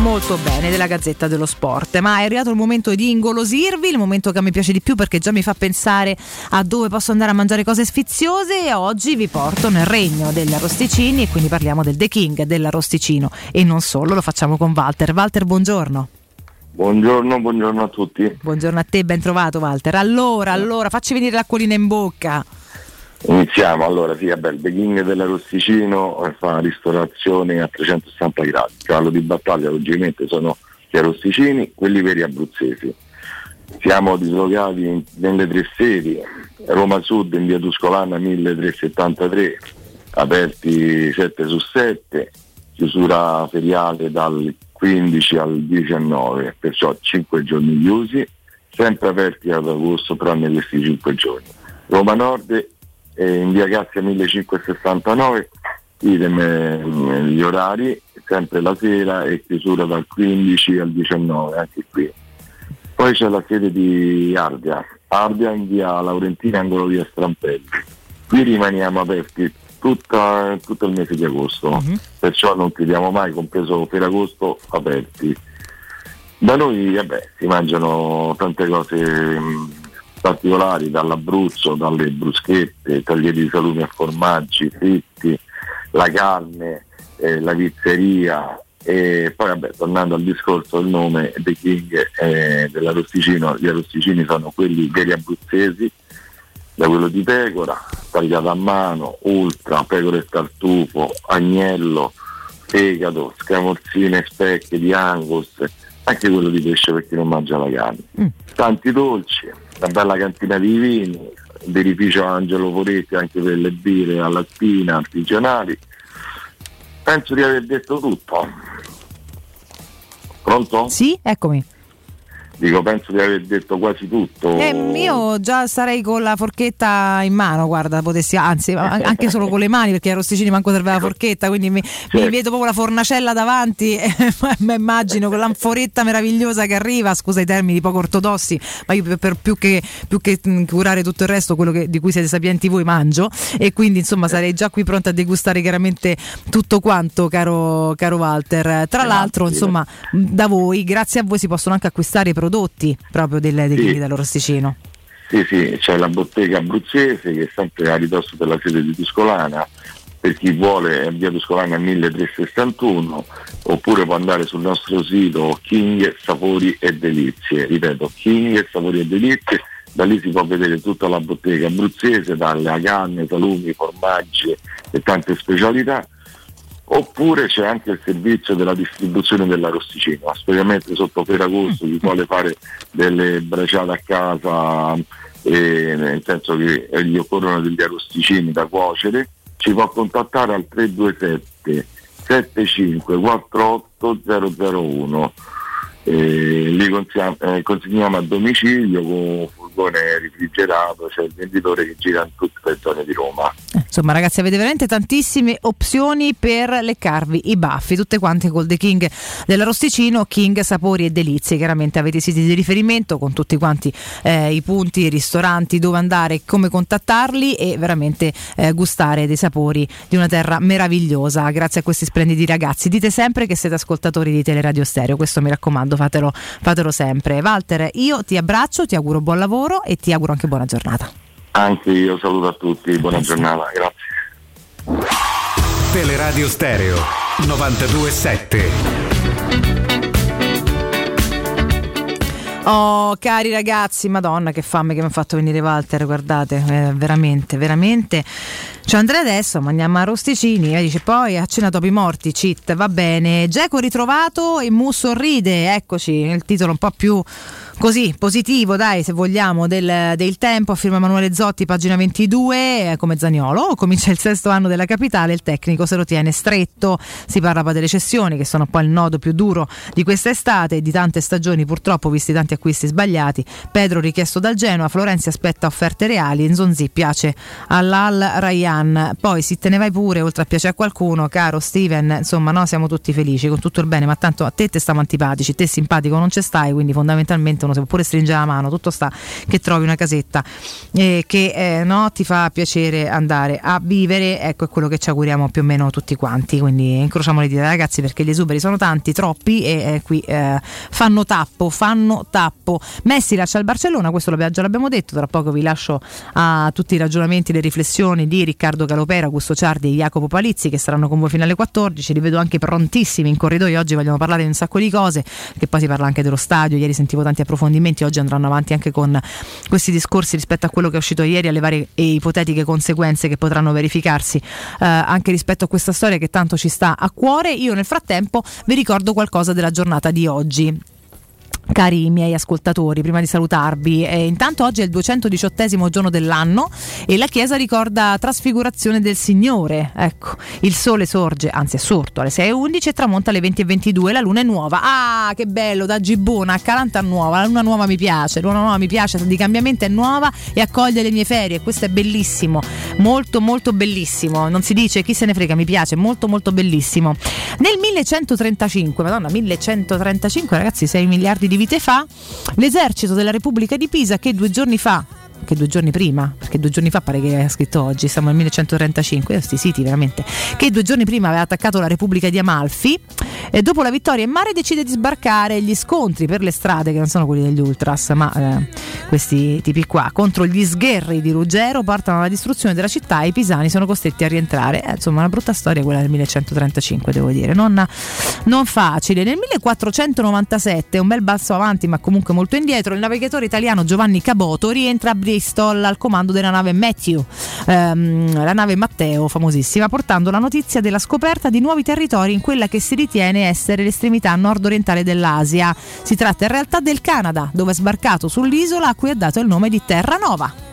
molto bene della Gazzetta dello Sport. Ma è arrivato il momento di ingolosirvi, il momento che mi piace di più perché già mi fa pensare a dove posso andare a mangiare cose sfiziose e oggi vi porto nel regno degli arrosticini e quindi parliamo del The King dell'arrosticino e non solo, lo facciamo con Walter. Walter, buongiorno. Buongiorno, buongiorno a tutti. Buongiorno a te, ben trovato Walter. Allora, allora, facci venire l'acquolina in bocca. Iniziamo allora, sì, vabbè, il King dell'Arosticino fa una ristorazione a 360 gradi. Il cavallo di battaglia logicamente sono gli arosticini, quelli veri abruzzesi. Siamo dislocati nelle tre sedi, Roma Sud in via Tuscolana 1373, aperti 7 su 7, chiusura feriale dal 15 al 19, perciò 5 giorni chiusi, sempre aperti ad agosto tranne questi 5 giorni. Roma Nord eh, in via Cassia 1569, idem eh, gli orari, sempre la sera e chiusura dal 15 al 19, anche qui. Poi c'è la sede di Ardia, Ardia in via Laurentina, angolo via Strampelli. Qui rimaniamo aperti tutta- tutto il mese di agosto, perciò non chiudiamo mai, compreso Ferragosto, aperti. Da noi vabbè, si mangiano tante cose mh, particolari, dall'Abruzzo, dalle bruschette, taglieri di salumi a formaggi, fritti, la carne, eh, la pizzeria. E poi vabbè, tornando al discorso del nome The King eh, dell'arrosticino, gli arrosticini sono quelli veri abruzzesi, da quello di pecora, tagliato a mano, ultra, pecora e tartufo, agnello, fegato, scamorzine specchie di angus, anche quello di pesce per chi non mangia la carne. Tanti dolci, una bella cantina di vini, birrificio Angelo Poretti anche per le birre alla spina artigianali. Penso di aver detto tutto. Pronto? Sì, eccomi. Dico, penso di aver detto quasi tutto. Eh, io già sarei con la forchetta in mano, guarda, potessi, anzi, a- anche solo con le mani perché ai rosticini manco serve la forchetta, quindi mi, mi vedo proprio la fornacella davanti [LAUGHS] e mi immagino con l'anforetta meravigliosa che arriva, scusa i termini poco ortodossi, ma io per, per più, che, più che mh, curare tutto il resto, quello che- di cui siete sapienti voi, mangio e quindi insomma sarei già qui pronta a degustare chiaramente tutto quanto, caro, caro Walter. Tra l'altro, insomma, da voi, grazie a voi si possono anche acquistare i prodotti proprio delle, dei Sì. vini dell'orosticino. Sì, sì, c'è la bottega abruzzese che è sempre a ridosso della sede di Tuscolana, per chi vuole è via Tuscolana 1361, oppure può andare sul nostro sito King Sapori e Delizie, ripeto King Sapori e Delizie, da lì si può vedere tutta la bottega abruzzese, dalle canne, salumi, formaggi e tante specialità. Oppure c'è anche il servizio della distribuzione dell'arrosticino, specialmente sotto Ferragosto, chi vuole fare delle bracciate a casa, eh, nel senso che gli occorrono degli arrosticini da cuocere, ci può contattare al 327 75 001. Eh, li consiglia- eh, consegniamo a domicilio con furgone refrigerato, c'è il venditore che gira in tutte le zone di Roma. Insomma, ragazzi, avete veramente tantissime opzioni per leccarvi i baffi, tutte quante col The King dell'Arosticino, King Sapori e Delizie. Chiaramente avete i siti di riferimento con tutti quanti eh, i punti, i ristoranti, dove andare, come contattarli e veramente eh, gustare dei sapori di una terra meravigliosa. Grazie a questi splendidi ragazzi. Dite sempre che siete ascoltatori di Teleradio Stereo, questo mi raccomando, fatelo, fatelo sempre. Walter, io ti abbraccio, ti auguro buon lavoro e ti auguro anche buona giornata. Anche io saluto a tutti, buona giornata, grazie. Teleradio Stereo 927. Oh, cari ragazzi, madonna che fame che mi ha fatto venire Walter, guardate, eh, veramente, veramente. C'è Andrea adesso, mangiamo a rosticini, e dice poi a cena dopo i morti, cheat, va bene. Geco ritrovato e Mu sorride, eccoci, il titolo un po' più così positivo, dai, se vogliamo, del, del tempo, firma Emanuele Zotti, pagina 22, eh, come Zagnolo, comincia il sesto anno della capitale, il tecnico se lo tiene stretto, si parla poi delle cessioni che sono poi il nodo più duro di questa estate e di tante stagioni purtroppo visti tanti acquisti sbagliati, Pedro richiesto dal Genoa, Florenzi aspetta offerte reali, Nzonzi piace all'Al Ryan, poi se te ne vai pure, oltre a piacere a qualcuno, caro Steven, insomma no, siamo tutti felici con tutto il bene, ma tanto a te te stiamo antipatici, te simpatico non ci stai, quindi fondamentalmente si può pure stringere la mano, tutto sta che trovi una casetta eh, che eh, no, ti fa piacere andare a vivere, ecco è quello che ci auguriamo più o meno tutti quanti, quindi incrociamo le dita ragazzi perché gli esuberi sono tanti, troppi e eh, qui eh, fanno tappo, fanno tappo. Messi lascia il Barcellona, questo già l'abbiamo detto, tra poco vi lascio a tutti i ragionamenti, le riflessioni di Riccardo Galopera, Augusto Ciardi e Jacopo Palizzi che saranno con voi fino alle 14, li vedo anche prontissimi in corridoio, oggi vogliono parlare di un sacco di cose, che poi si parla anche dello stadio, ieri sentivo tanti approfondimenti, oggi andranno avanti anche con questi discorsi rispetto a quello che è uscito ieri, alle varie e ipotetiche conseguenze che potranno verificarsi eh, anche rispetto a questa storia che tanto ci sta a cuore. Io nel frattempo vi ricordo qualcosa della giornata di oggi. Cari miei ascoltatori, prima di salutarvi, eh, intanto oggi è il 218 giorno dell'anno e la Chiesa ricorda Trasfigurazione del Signore. Ecco, il sole sorge, anzi è sorto alle 6.11 e tramonta alle 20.22, la luna è nuova. Ah, che bello, da Gibbona a Calanta nuova, la luna nuova mi piace, la luna nuova mi piace, di cambiamento è nuova e accoglie le mie ferie, questo è bellissimo, molto molto bellissimo, non si dice chi se ne frega, mi piace, molto molto bellissimo. Nel 1135, madonna, 1135 ragazzi, 6 miliardi di vite fa, l'esercito della Repubblica di Pisa che due giorni fa che due giorni prima, perché due giorni fa pare che è scritto oggi, siamo nel 1135, questi siti veramente, che due giorni prima aveva attaccato la Repubblica di Amalfi e dopo la vittoria in mare decide di sbarcare gli scontri per le strade, che non sono quelli degli ultras, ma eh, questi tipi qua, contro gli sgherri di Ruggero portano alla distruzione della città e i pisani sono costretti a rientrare. Eh, insomma, una brutta storia quella del 1135, devo dire, non, non facile. Nel 1497, un bel balzo avanti, ma comunque molto indietro, il navigatore italiano Giovanni Caboto rientra a Bristol al comando della nave Matthew, ehm, la nave Matteo, famosissima, portando la notizia della scoperta di nuovi territori in quella che si ritiene essere l'estremità nord-orientale dell'Asia. Si tratta in realtà del Canada, dove è sbarcato sull'isola a cui ha dato il nome di Terranova.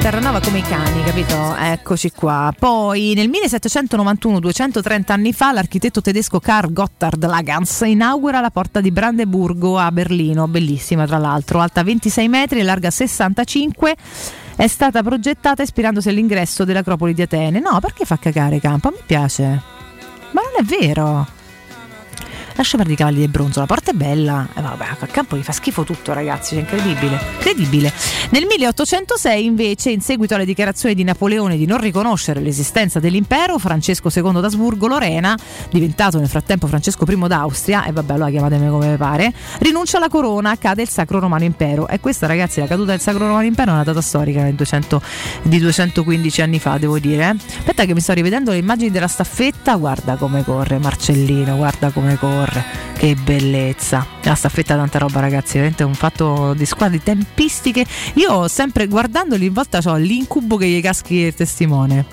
Terranova come i cani, capito? Eccoci qua. Poi nel 1791, 230 anni fa, l'architetto tedesco Karl Gotthard Lagans inaugura la porta di Brandeburgo a Berlino, bellissima tra l'altro, alta 26 metri e larga 65 è stata progettata ispirandosi all'ingresso dell'Acropoli di Atene. No, perché fa cagare Campo? Me piace. Ma non è vero. Lascia perdere i cavalli di bronzo, la porta è bella. Eh, vabbè, a campo gli fa schifo tutto, ragazzi. Cioè, incredibile. Incredibile. Nel 1806, invece, in seguito alle dichiarazioni di Napoleone di non riconoscere l'esistenza dell'impero, Francesco II d'Asburgo-Lorena, diventato nel frattempo Francesco I d'Austria, e vabbè, allora chiamatemi come pare, rinuncia alla corona, cade il Sacro Romano Impero. E questa, ragazzi, la caduta del Sacro Romano Impero è una data storica nel 200 di 215 anni fa, devo dire. Aspetta che mi sto rivedendo le immagini della staffetta, guarda come corre Marcellino, guarda come corre. Che bellezza! La staffetta tanta roba, ragazzi, veramente un fatto di squadra di tempistiche. Io sempre guardandoli in volta ho l'incubo che gli caschi il testimone.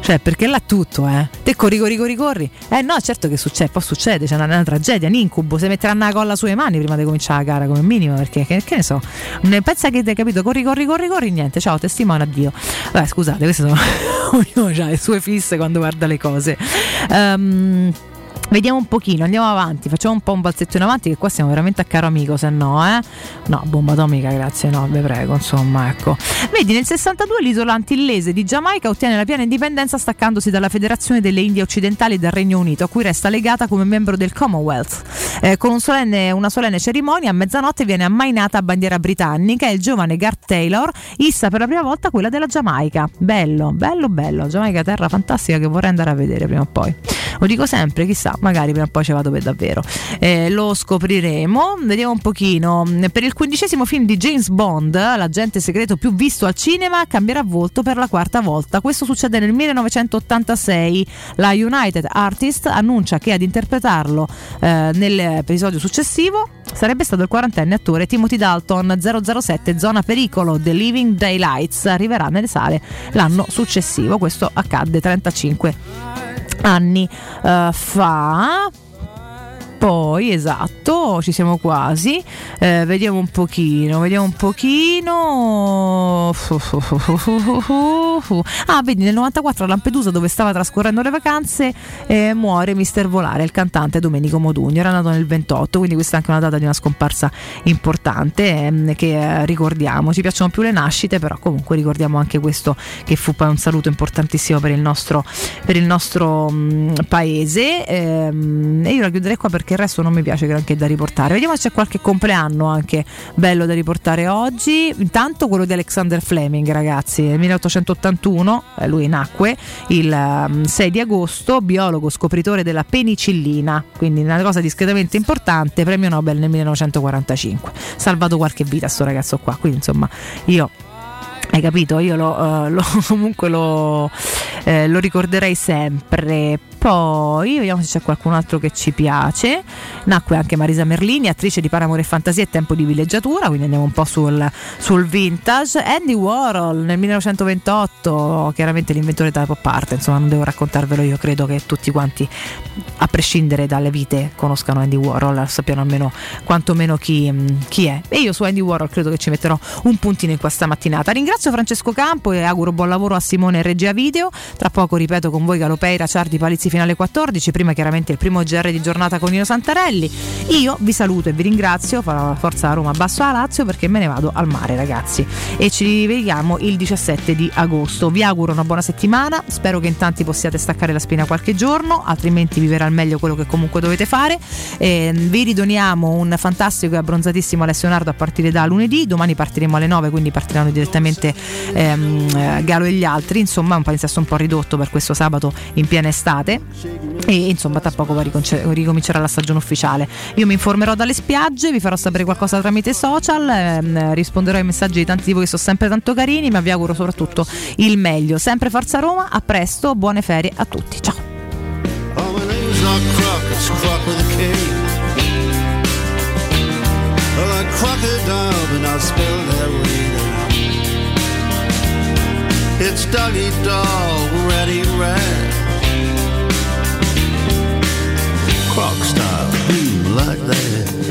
Cioè, perché là tutto, eh. Te corri, corri, corri, corri. Eh no, certo che succede, poi succede, c'è una, una tragedia, un incubo, se metteranno la colla sulle mani prima di cominciare la gara come minimo, perché che, che ne so. Ne pensa che hai capito, corri, corri, corri, corri, niente, ciao, testimone, addio. Vabbè, scusate, queste sono [LAUGHS] ognuno ha le sue fisse quando guarda le cose. Ehm Vediamo un pochino, andiamo avanti, facciamo un po' un balzetto in avanti che qua siamo veramente a caro amico, se no, eh? No, bomba atomica, grazie, no, vi prego, insomma, ecco. Vedi, nel 62 l'isola antillese di Giamaica ottiene la piena indipendenza staccandosi dalla Federazione delle Indie Occidentali del Regno Unito, a cui resta legata come membro del Commonwealth. Eh, con un solenne, una solenne cerimonia, a mezzanotte viene ammainata bandiera britannica e il giovane Garth Taylor issa per la prima volta quella della Giamaica. Bello, bello, bello. Giamaica, terra fantastica che vorrei andare a vedere prima o poi. Lo dico sempre, chissà, magari prima o poi ci vado per davvero. Eh, lo scopriremo. Vediamo un pochino. Per il quindicesimo film di James Bond, l'agente segreto più visto al cinema, cambierà volto per la quarta volta. Questo succede nel 1986. La United Artists annuncia che ad interpretarlo eh, nell'episodio successivo sarebbe stato il quarantenne attore Timothy Dalton 007 Zona Pericolo The Living Daylights arriverà nelle sale l'anno successivo questo accadde 35 anni uh, fa poi esatto ci siamo quasi eh, vediamo un pochino vediamo un pochino. Ah vedi nel 94 a Lampedusa dove stava trascorrendo le vacanze eh, muore Mister Volare il cantante Domenico Modugno. Era nato nel 28 quindi questa è anche una data di una scomparsa importante ehm, che eh, ricordiamo. Ci piacciono più le nascite però comunque ricordiamo anche questo che fu poi un saluto importantissimo per il nostro, per il nostro mh, paese. Ehm, e io la chiuderei qua perché il resto non mi piace granché da riportare. Vediamo se c'è qualche compleanno anche bello da riportare oggi. Intanto quello di Alexander Fleming, ragazzi, nel 1881, eh, lui nacque il um, 6 di agosto, biologo scopritore della penicillina, quindi una cosa discretamente importante, premio Nobel nel 1945. Salvato qualche vita sto ragazzo qua, quindi insomma io hai capito? Io lo, uh, lo, [LAUGHS] comunque lo, eh, lo, ricorderei sempre. Poi vediamo se c'è qualcun altro che ci piace. Nacque anche Marisa Merlini, attrice di Paramore e Fantasia e Tempo di Villeggiatura, quindi andiamo un po' sul, sul vintage. Andy Warhol nel 1928, chiaramente l'inventore della pop art, insomma non devo raccontarvelo io, credo che tutti quanti, a prescindere dalle vite, conoscano Andy Warhol, sappiano almeno quantomeno chi, chi è. E io su Andy Warhol credo che ci metterò un puntino in questa mattinata. Ringrazio Francesco Campo e auguro buon lavoro a Simone Regia Video. Tra poco ripeto con voi Galopeira, Ciardi, Palizzi finale 14, prima chiaramente il primo GR di giornata con Nino Santarelli. Io vi saluto e vi ringrazio, forza Roma basso a Lazio perché me ne vado al mare ragazzi e ci rivediamo il 17 di agosto. Vi auguro una buona settimana, spero che in tanti possiate staccare la spina qualche giorno, altrimenti vi verrà al meglio quello che comunque dovete fare. E vi ridoniamo un fantastico e abbronzatissimo Alessio Nardo a partire da lunedì, domani partiremo alle 9 quindi partiranno direttamente ehm, Galo e gli altri, insomma un palinsesto un po' ridotto per questo sabato in piena estate e insomma tra poco ricomincerà la stagione ufficiale. Io mi informerò dalle spiagge, vi farò sapere qualcosa tramite social, ehm, risponderò ai messaggi di tanti di voi che sono sempre tanto carini, ma vi auguro soprattutto il meglio. Sempre Forza Roma, a presto, buone ferie a tutti. Ciao. It's doggy dog, ready rat. Croc style, boom like that.